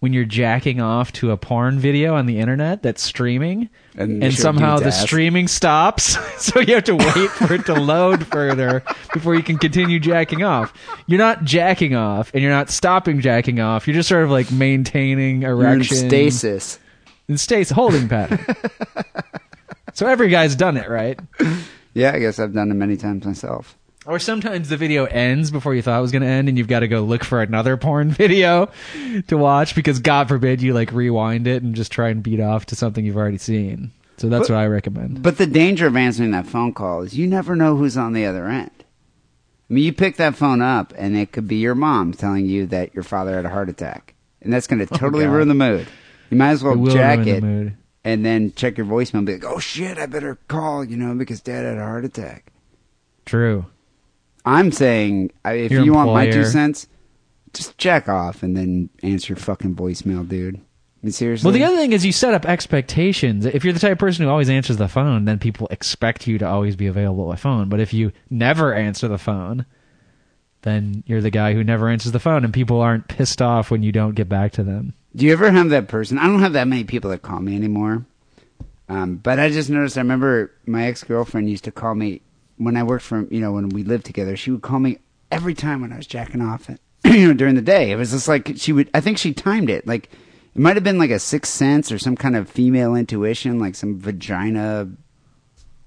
when you're jacking off to a porn video on the internet that's streaming, And and, somehow the streaming stops, so you have to wait for it to load further before you can continue jacking off. You're not jacking off, and you're not stopping jacking off. You're just sort of like maintaining you're in erection stasis. in states holding pattern. so every guy's done it, right? Yeah, I guess I've done it many times myself. Or sometimes the video ends before you thought it was going to end, and you've got to go look for another porn video to watch because God forbid you like rewind it and just try and beat off to something you've already seen. So that's But- what I recommend. But the danger of answering that phone call is you never know who's on the other end. I mean, you pick that phone up, and it could be your mom telling you that your father had a heart attack, and that's going to oh, totally Oh, ruin the mood. You might as well It jack ruin the it and then check your voicemail and be like, "Oh shit, I better call," you know, because Dad had a heart attack. True. I'm saying, if Your you want my two cents, just jack off and then answer your fucking voicemail, dude. I mean, seriously. Well, the other thing is you set up expectations. If you're the type of person who always answers the phone, then people expect you to always be available by phone. But if you never answer the phone, then you're the guy who never answers the phone, and people aren't pissed off when you don't get back to them. Do you ever have that person? I don't have that many people that call me anymore. Um, but I just noticed. I remember my ex girlfriend used to call me when I worked for you know when we lived together. She would call me every time when I was jacking off, you know, during the day. It was just like she would. I think she timed it. Like it might have been like a sixth sense or some kind of female intuition, like some vagina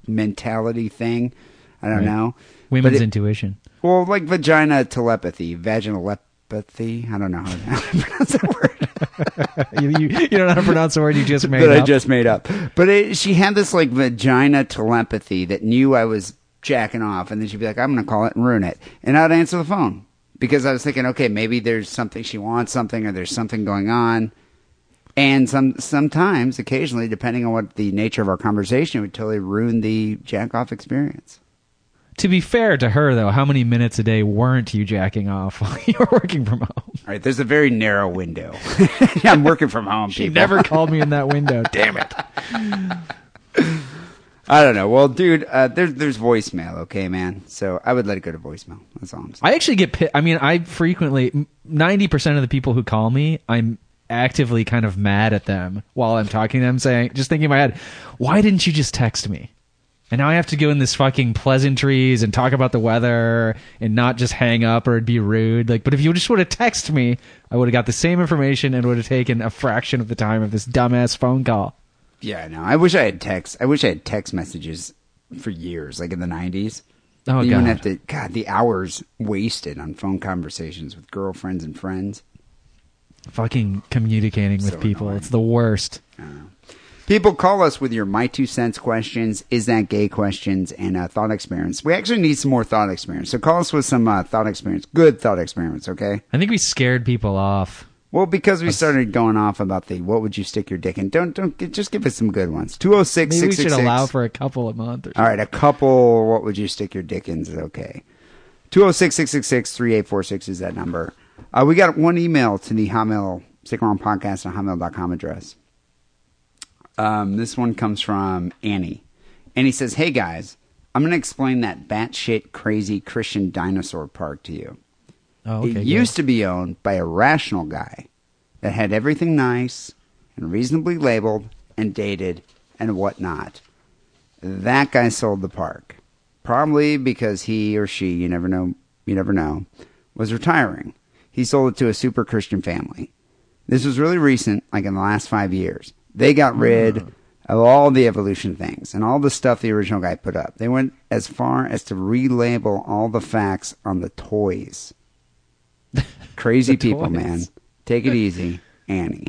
mentality thing. I don't Right. know. Women's it- intuition. Well, like vagina telepathy, vaginal telepathy. I don't know how to pronounce that word. you, you, you don't know how to pronounce the word you just made that I up. just made up. But it, she had this like vagina telepathy that knew I was jacking off, and then she'd be like, "I'm going to call it and ruin it," and I'd answer the phone because I was thinking, okay, maybe there's something she wants, something, or there's something going on. And some sometimes, occasionally, depending on what the nature of our conversation, it would totally ruin the jack off experience. To be fair to her, though, how many minutes a day weren't you jacking off while you were working from home? All right, there's a very narrow window. I'm working from home. She people. never called me in that window. Damn it. I don't know. Well, dude, uh, there's there's voicemail, okay, man. So I would let it go to voicemail. That's all I'm saying. I actually get pit. I mean, I frequently, 90% of the people who call me, I'm actively kind of mad at them while I'm talking to them, saying, just thinking in my head, why didn't you just text me? And now I have to go in this fucking pleasantries and talk about the weather and not just hang up or it'd be rude. Like, but if you just would have texted me, I would have got the same information and would have taken a fraction of the time of this dumbass phone call. Yeah, I know. I wish I had text. I wish I had text messages for years, like in the nineties. Oh, you wouldn't God. have to. God, the hours wasted on phone conversations with girlfriends and friends. Fucking communicating with So people. annoying. It's the worst. People call us with your my two cents questions, is that gay questions, and uh, thought experiments. We actually need some more thought experiments. So call us with some uh, thought experiments, good thought experiments. Okay. I think we scared people off. Well, because we started going off about the what would you stick your dick in? Don't don't just give us some good ones. Two zero six Maybe we should allow for a couple a month or All right, a couple. What would you stick your dick in is okay. 206 666 3846 is that number. Uh, we got one email to the Hotmail, Sick Around Podcast at hotmail.com address. Um, this one comes from Annie. Annie says, Hey guys, I'm going to explain that batshit crazy Christian dinosaur park to you. Oh, it okay, used to be owned by a rational guy that had everything nice and reasonably labeled and dated and whatnot. That guy sold the park, probably because he or she, you never know, you never know, was retiring. He sold it to a super Christian family. This was really recent, like in the last five years. They got rid hmm. of all the evolution things and all the stuff the original guy put up. They went as far as to relabel all the facts on the toys. Crazy people, toys. man. Take it easy, Annie.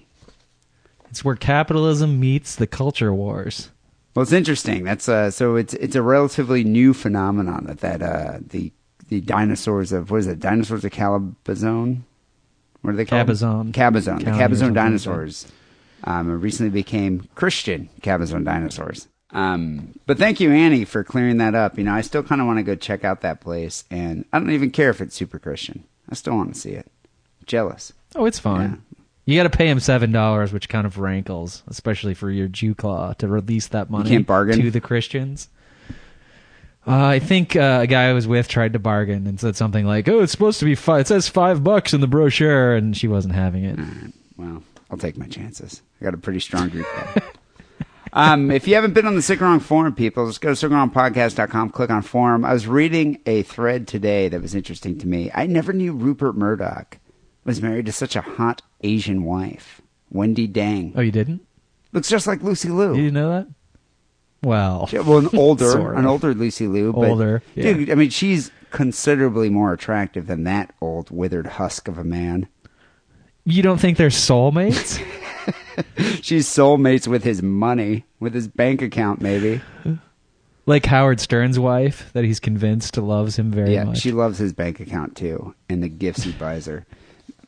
It's where capitalism meets the culture wars. Well, it's interesting. That's uh, so it's it's a relatively new phenomenon that that uh, the the dinosaurs of what is it? Dinosaurs of Calabazon. What are they called? Cabazon. Cabazon. The County or Cabazon dinosaurs um, recently became Christian Cabazon dinosaurs. Um, but thank you, Annie, for clearing that up. You know, I still kind of want to go check out that place, and I don't even care if it's super Christian. I still want to see it. Jealous. Oh, it's fine. You got to pay him seven dollars, which kind of rankles, especially for your Jew claw to release that money can't bargain? to the Christians. Uh, I think uh, a guy I was with tried to bargain and said something like, "Oh, it's supposed to be five. It says five bucks in the brochure," and she wasn't having it. Well, I'll take my chances. I got a pretty strong group. there. um, if you haven't been on the Sick Wrong forum, people, just go to sickwrongpodcast.com, click on forum. I was reading a thread today that was interesting to me. I never knew Rupert Murdoch was married to such a hot Asian wife, Wendi Deng. Oh, you didn't? Looks just like Lucy Liu. You didn't know that? Well, Yeah, well, an older, sort an older Lucy Liu, but Older, yeah. dude. I mean, she's considerably more attractive than that old withered husk of a man. You don't think they're soulmates? She's soulmates with his money, with his bank account, maybe. like Howard Stern's wife, that he's convinced loves him very yeah, much. she loves his bank account too, and the gifts he buys her.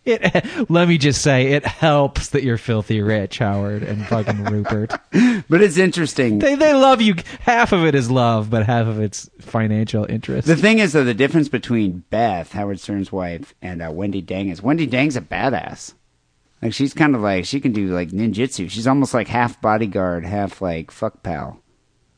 It, let me just say, it helps that you're filthy rich, Howard and fucking Rupert. But it's interesting. They they love you. Half of it is love, but half of it's financial interest. The thing is, though, the difference between Beth, Howard Stern's wife, and uh, Wendi Deng is Wendi Deng's a badass. Like she's kind of like she can do like ninjutsu. She's almost like half bodyguard, half like fuck pal.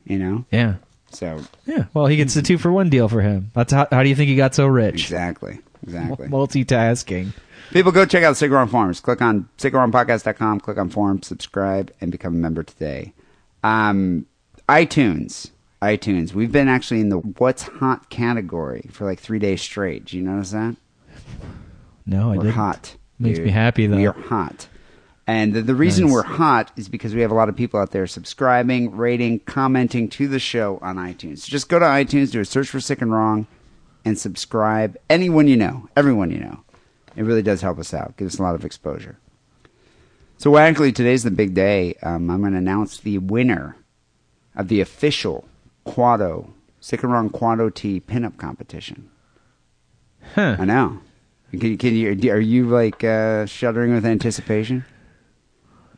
You know? yeah, So yeah. Well, he gets the two for one deal for him. That's how. How do you think he got so rich? exactly, exactly. Multitasking. People, go check out Sick Wrong Forums. Click on sickwrongpodcast.com, click on forums, subscribe, and become a member today. Um, iTunes. iTunes. We've been actually in the What's Hot category for like three days straight. Do you notice that? No, I We're didn't. hot. Makes dude. me happy though. We are hot. And the, the reason Nice. we're hot is because we have a lot of people out there subscribing, rating, commenting to the show on iTunes. So just go to iTunes, do a search for Sick and Wrong, and subscribe. Anyone you know, everyone you know. It really does help us out, give us a lot of exposure. So actually, today's the big day. Um, I'm going to announce the winner of the official Quado Wrong Kuato T pinup competition. Huh. I know. Can, can you? Are you like uh, shuddering with anticipation?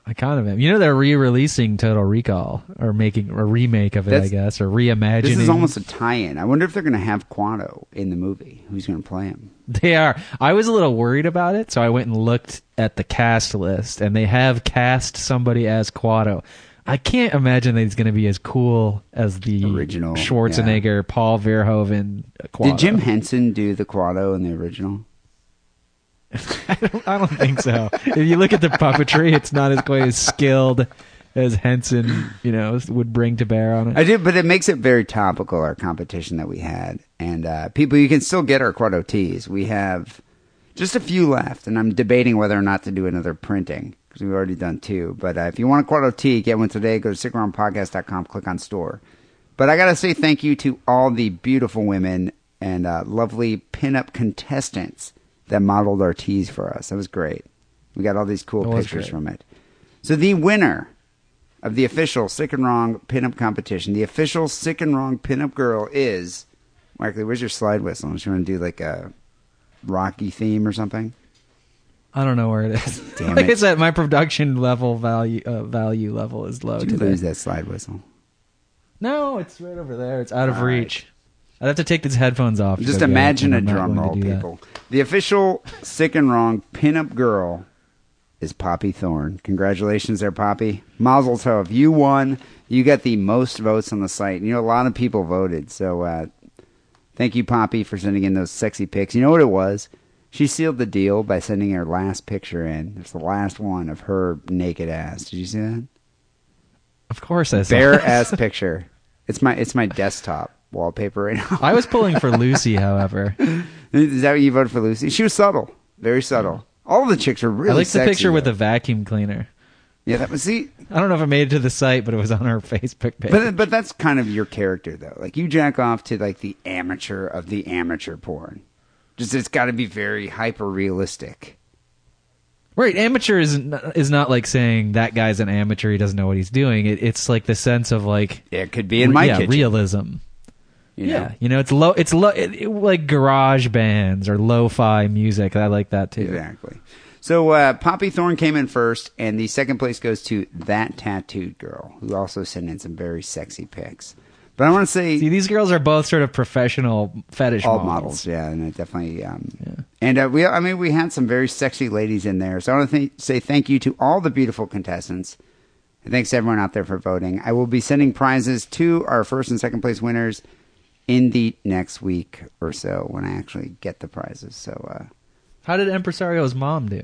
I kind of am. You know they're re-releasing Total Recall or making a remake of it, I guess, or reimagining. This is almost a tie-in. I wonder if they're going to have Kuato in the movie. Who's going to play him? They are. I was a little worried about it, so I went and looked at the cast list, and they have cast somebody as Kuato. I can't imagine that he's going to be as cool as the Original, Schwarzenegger, Paul Verhoeven. Kuato. Did Jim Henson do the Kuato in the original? I don't think so. if you look at the puppetry, it's not as quite as skilled as Henson, you know, would bring to bear on it. I do, but it makes it very topical. Our competition that we had, and uh, people, you can still get our Kuato tees. We have just a few left, and I'm debating whether or not to do another printing because we've already done two. But uh, if you want a Kuato tee, get one today. Go to sickwrongpodcast.com, click on store. But I gotta say thank you to all the beautiful women and uh, lovely pinup contestants that modeled our tees for us. That was great. We got all these cool was pictures from it. So the winner of the official Sick and Wrong pinup competition, the official Sick and Wrong pinup girl is Markley. Where's your slide whistle? Do you want to do like a Rocky theme or something? I don't know where it is. Damn like it. I said, my production level value uh, value level is low Did you today. lose that slide whistle? No, it's right over there. It's out of All right. I'd have to take these headphones off. Just go get it, imagine a and drum roll, people. The official Sick and Wrong pinup girl is Poppy Thorn. Congratulations there, Poppy. Mazel tov. You won. You got the most votes on the site. You know, a lot of people voted. So uh, thank you, Poppy, for sending in those sexy pics. You know what it was? She sealed the deal by sending her last picture in. It's the last one of her naked ass. Did you see that? Of course, I saw Bare ass picture. It's my it's my desktop wallpaper right now. I was pulling for Lucy, however. Is that what you voted for, Lucy? She was subtle, very subtle. All the chicks are really. I like the sexy, picture with though. the vacuum cleaner. Yeah, that was see. I don't know if it made it to the site, but it was on her Facebook page. But but that's kind of your character though. Like you jack off to like the amateur of the amateur porn. Just it's got to be very hyper realistic. Right, amateur is not, is not like saying that guy's an amateur. He doesn't know what he's doing. It, it's like the sense of like it could be in my yeah, kitchen. realism. You know? Yeah, you know, it's low. It's low, it, it- like garage bands or lo-fi music. I like that too. Exactly. So uh, Poppy Thorn came in first, and the second place goes to that tattooed girl, who also sent in some very sexy pics. But I want to say See, these girls are both sort of professional fetish all models. models, yeah, and it definitely. Um, And uh, we, I mean, we had some very sexy ladies in there. So I want to th- say thank you to all the beautiful contestants, and thanks to everyone out there for voting. I will be sending prizes to our first and second place winners in the next week or so when I actually get the prizes. So uh, How did Empresario's mom do?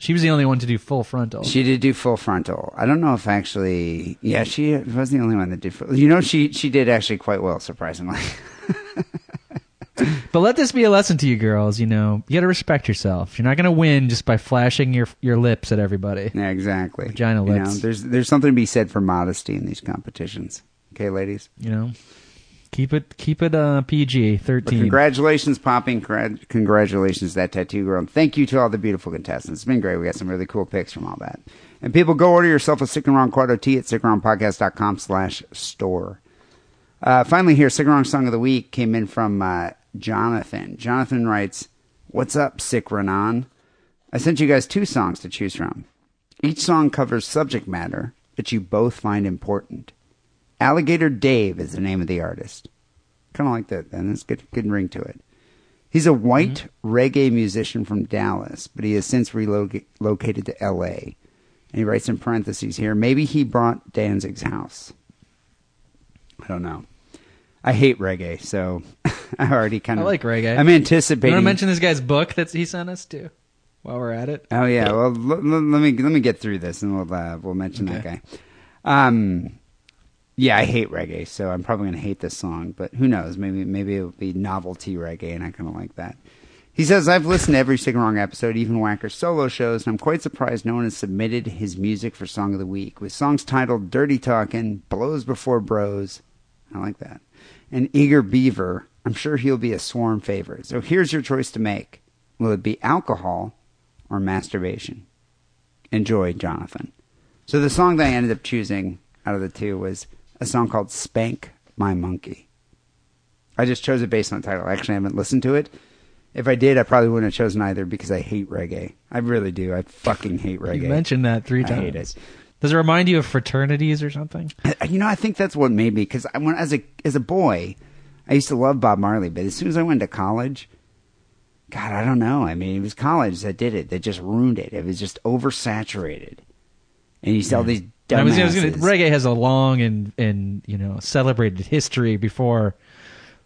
She was the only one to do full frontal. she did do full frontal. I don't know if actually, yeah, she was the only one that did. Full, you know, she she did actually quite well, surprisingly. But let this be a lesson to you girls. You know, you got to respect yourself. You're not going to win just by flashing your your lips at everybody. Yeah, exactly. Vagina You know, lips. there's there's something to be said for modesty in these competitions. Okay, ladies. You know, keep it keep it uh, PG But thirteen. congratulations, Poppy. Congrat- Congratulations, that tattoo girl. And thank you to all the beautiful contestants. It's been great. We got some really cool pics from all that. And people, go order yourself a Sick and Wrong Kuato tee at sickwrongpodcast.com slash store. Uh, finally, here, Sick and Wrong Song of the Week came in from uh, Jonathan. Jonathan writes, What's up, Sick Renan? I sent you guys two songs to choose from. Each song covers subject matter that you both find important. Alligator Dave is the name of the artist. Kind of like that. Then it's good, good ring to it. He's a white reggae musician from Dallas, but he has since relocated to L.A. And he writes in parentheses here, maybe he brought Danzig's house. I don't know. I hate reggae, so I already kind I of like reggae. I'm anticipating. You want to mention this guy's book that he sent us too? While we're at it. Oh yeah. Well, l- l- let me let me get through this, and we'll uh, we'll mention that guy. Um, yeah, I hate reggae, so I'm probably gonna hate this song. But who knows? Maybe maybe it'll be novelty reggae, and I kind of like that. He says I've listened to every and Wrong episode, even Wacker's solo shows, and I'm quite surprised no one has submitted his music for Song of the Week with songs titled "Dirty Talkin'," "Blows Before Bros." I like that. And Eager Beaver. I'm sure he'll be a swarm favorite. So here's your choice to make. Will it be alcohol or masturbation? Enjoy, Jonathan. So the song that I ended up choosing out of the two was a song called Spank My Monkey. I just chose it based on the title. Actually, I actually haven't listened to it. If I did, I probably wouldn't have chosen either because I hate reggae. I really do. I fucking hate reggae. You mentioned that three times. I hate it. Does it remind you of fraternities or something? Uh, you know, I think that's what made me because I when as a as a boy, I used to love Bob Marley, but as soon as I went to college, God, I don't know. I mean, it was college that did it. That just ruined it. It was just oversaturated, and you see all these I was, I was gonna, reggae has a long and and you know celebrated history before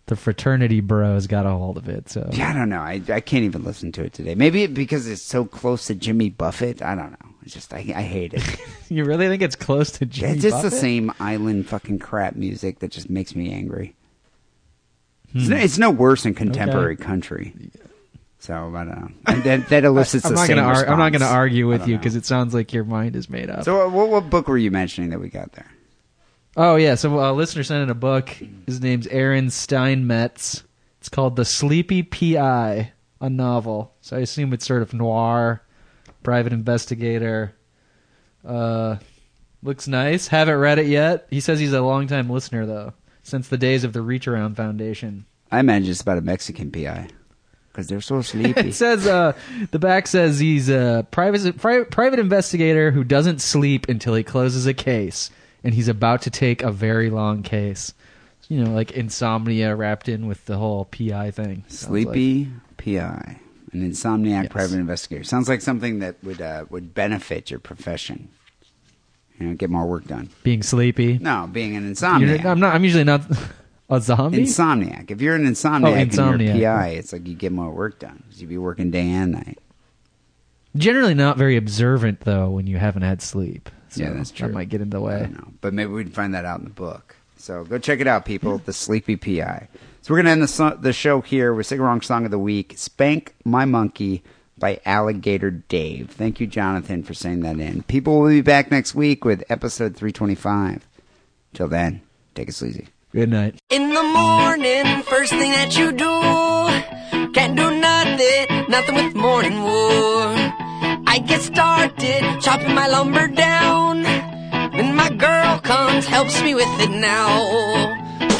the fraternity bros got a hold of it. So Yeah, I don't know. I I can't even listen to it today. Maybe it, because it's so close to Jimmy Buffett. I don't know. It's just I, I hate it. You really think it's close to Jimmy Buffett? it's just the same island fucking crap music that just makes me angry. It's, Hmm. no, it's no worse than contemporary country. So I don't know. That, that elicits I'm the not same gonna ar- I'm not going to argue with you because it sounds like your mind is made up. So what, what, what book were you mentioning that we got there? Oh yeah, so a listener sent in a book. His name's Aaron Steinmetz. It's called The Sleepy PI, a novel. So I assume it's sort of noir, private investigator. Uh, looks nice. Haven't read it yet. He says he's a longtime listener though, since the days of the Reach Around Foundation. I imagine it's about a Mexican PI because they're so sleepy. It says uh, the back says he's a private pri- private investigator who doesn't sleep until he closes a case, and he's about to take a very long case. You know, like insomnia wrapped in with the whole PI thing. Sounds Sleepy PI, an insomniac private investigator. Sounds like something that would uh, would benefit your profession. You know, get more work done. like being sleepy. No, being an You're- insomniac. I'm not. I'm usually not a zombie. Insomniac. If you're an insomniac, Oh, and you're a. PI, it's like you get more work done. 'cause You'd be working day and night. Generally, not very observant though when you haven't had sleep. So Yeah, that's true. That might get in the way. But maybe we'd find that out in the book. So go check it out, people. the Sleepy PI. So we're gonna end the so- the show here with Sing Wrong Song of the Week, "Spank My Monkey" by Alligator Dave. Thank you, Jonathan, for saying that in. People will be back next week with episode three twenty five. Till then, take it sleazy. Good night. In the morning, first thing that you do, can't do nothing, nothing with morning wood. I get started chopping my lumber down, and my girl comes, helps me with it now.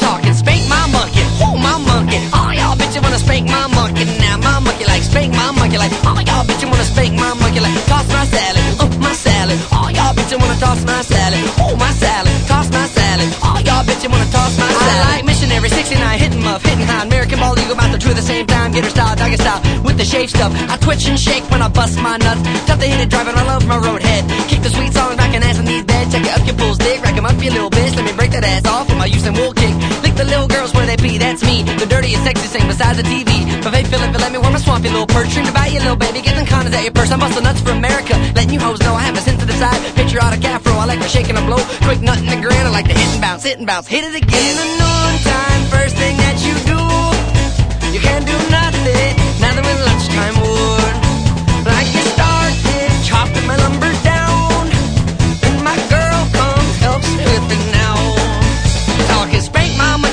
Talking spank my monkey, oh my monkey, oh y'all bitch you wanna spank my monkey now, my monkey like spank my monkey like, oh y'all bitch you wanna spank my monkey like, toss my salad, oh my salad, oh y'all bitch you wanna toss my salad, oh my salad, toss my salad, bitch you wanna toss my salad. I like missionary 69, hitting muff, hitting high, American ball eagle about the two at the same time, get her style, doggy style, with the shave stuff. I twitch and shake when I bust my nuts, tough to hit it driving, I love my road head. Kick the sweet songs back and ass in these beds. check it up your bulls dick, rack 'em up you little bitch, let me break that ass off with my Houston wool kick. The little girls where they be, that's me. The dirtiest, sexiest thing besides the TV. But they feel it, but let me wear my swampy little perch. Dream about you, little baby. Get them condoms at your purse. I'm busting nuts for America. Letting you hoes know I have a sense to the side. Patriotic afro. I like my shake and a blow. Quick nut and a grin. I like to hit and bounce, hit and bounce. Hit it again. In the noontime, first thing that you do. You can't do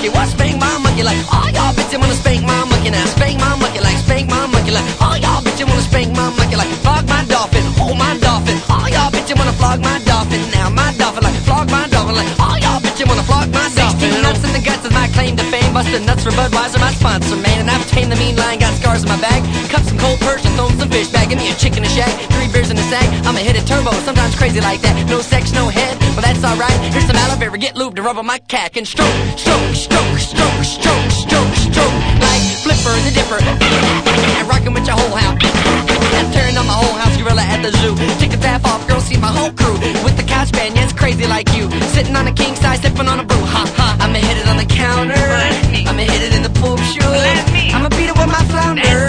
monkey, what spank my monkey like? Oh y'all bitch, wanna spank my monkey now? Spank my monkey like, spank my monkey like. Oh y'all bitch, wanna spank my monkey like? Flog my dolphin, oh my dolphin. Oh y'all bitch, wanna flog my dolphin now? My dolphin like, flog my dolphin like. Oh y'all bitch, wanna flog my dolphin. 16 nuts in the guts is my claim to. Busted nuts for Budweiser, my sponsor man. And I've tamed the mean line, got scars in my back. Cup some cold perch and throw some fish back. Give me a chicken and shack, three beers in a sack. I'ma hit it turbo, sometimes crazy like that. No sex, no head, but that's alright. Here's some aloe vera, get lubed to rub on my cack and stroke, stroke, stroke, stroke, stroke, stroke, stroke. Like Flipper the Dipper. And rockin' with your whole house. And tearing on my whole house, gorilla at the zoo. The tap off, girl, see my whole crew. With the couch band, yes, crazy like you. Sitting on a king size, sipping on a brew. Ha ha. I'ma hit it on the counter. I'ma hit it in the poop shoe. I'ma beat it with my flounder.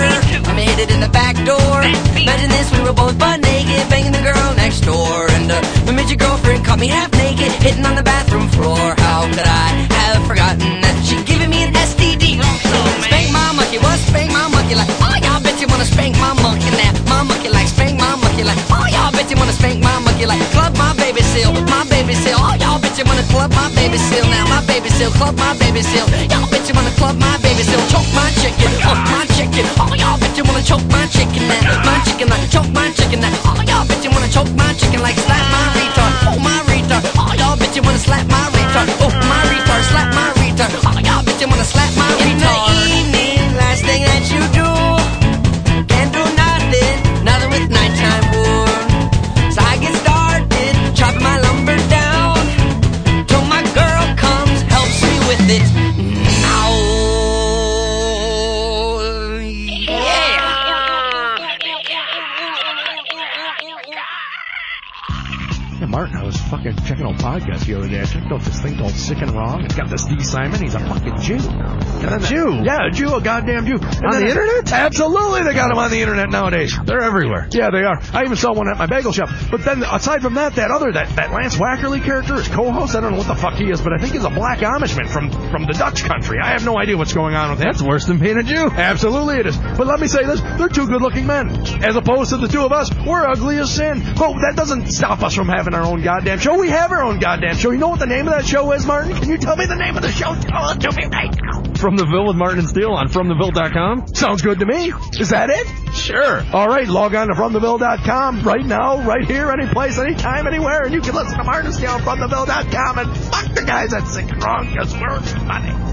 I'ma hit it in the back door. Imagine this, we were both butt naked, banging the girl next door. And uh, made your girlfriend caught me half naked, hitting on the bathroom floor. How could I have forgotten that she giving me an STD? Spank my monkey, what spank my monkey like? Oh, y'all bet you wanna spank my monkey now. My monkey like spank my monkey like. Oh, y'all bet you wanna spank my monkey like. Club my baby seal, my baby seal. Oh, y'all you wanna club my baby seal now. My baby seal, club my baby seal. Y'all bet you wanna club my baby seal. Choke my chicken, oh my chicken. Oh, y'all bet you wanna choke my chicken now. My chicken like choke my chicken now. Oh, y'all bet you wanna choke my chicken like checking checking out podcasts the other day. I checked out this thing called Sick and Wrong. It's got this Dee Simon. He's a fucking Jew. And A Jew? Yeah, a Jew, a goddamn Jew. And On the internet? Absolutely, they got them on the internet nowadays. They're everywhere. Yeah, they are. I even saw one at my bagel shop. But then, aside from that, that other, that, that Lance Wackerly character, his co-host, I don't know what the fuck he is, but I think he's a black Amishman from, from the Dutch country. I have no idea what's going on with him. That's worse than being a Jew. Absolutely it is. But let me say this, they're two good-looking men. As opposed to the two of us, we're ugly as sin. But that doesn't stop us from having our own goddamn show. We have our own goddamn show. You know what the name of that show is, Martin? Can you tell me the name of the show? Tell it to me right now. From the Ville with Martin and Steele on FromTheVille.com. Sounds good to me. Is that it? Sure. All right, log on to FromTheVille.com right now, right here, any place, anytime, anywhere, and you can listen to Martin Steele from TheVille.com and fuck the guys that Sick and Wrong because we're funny.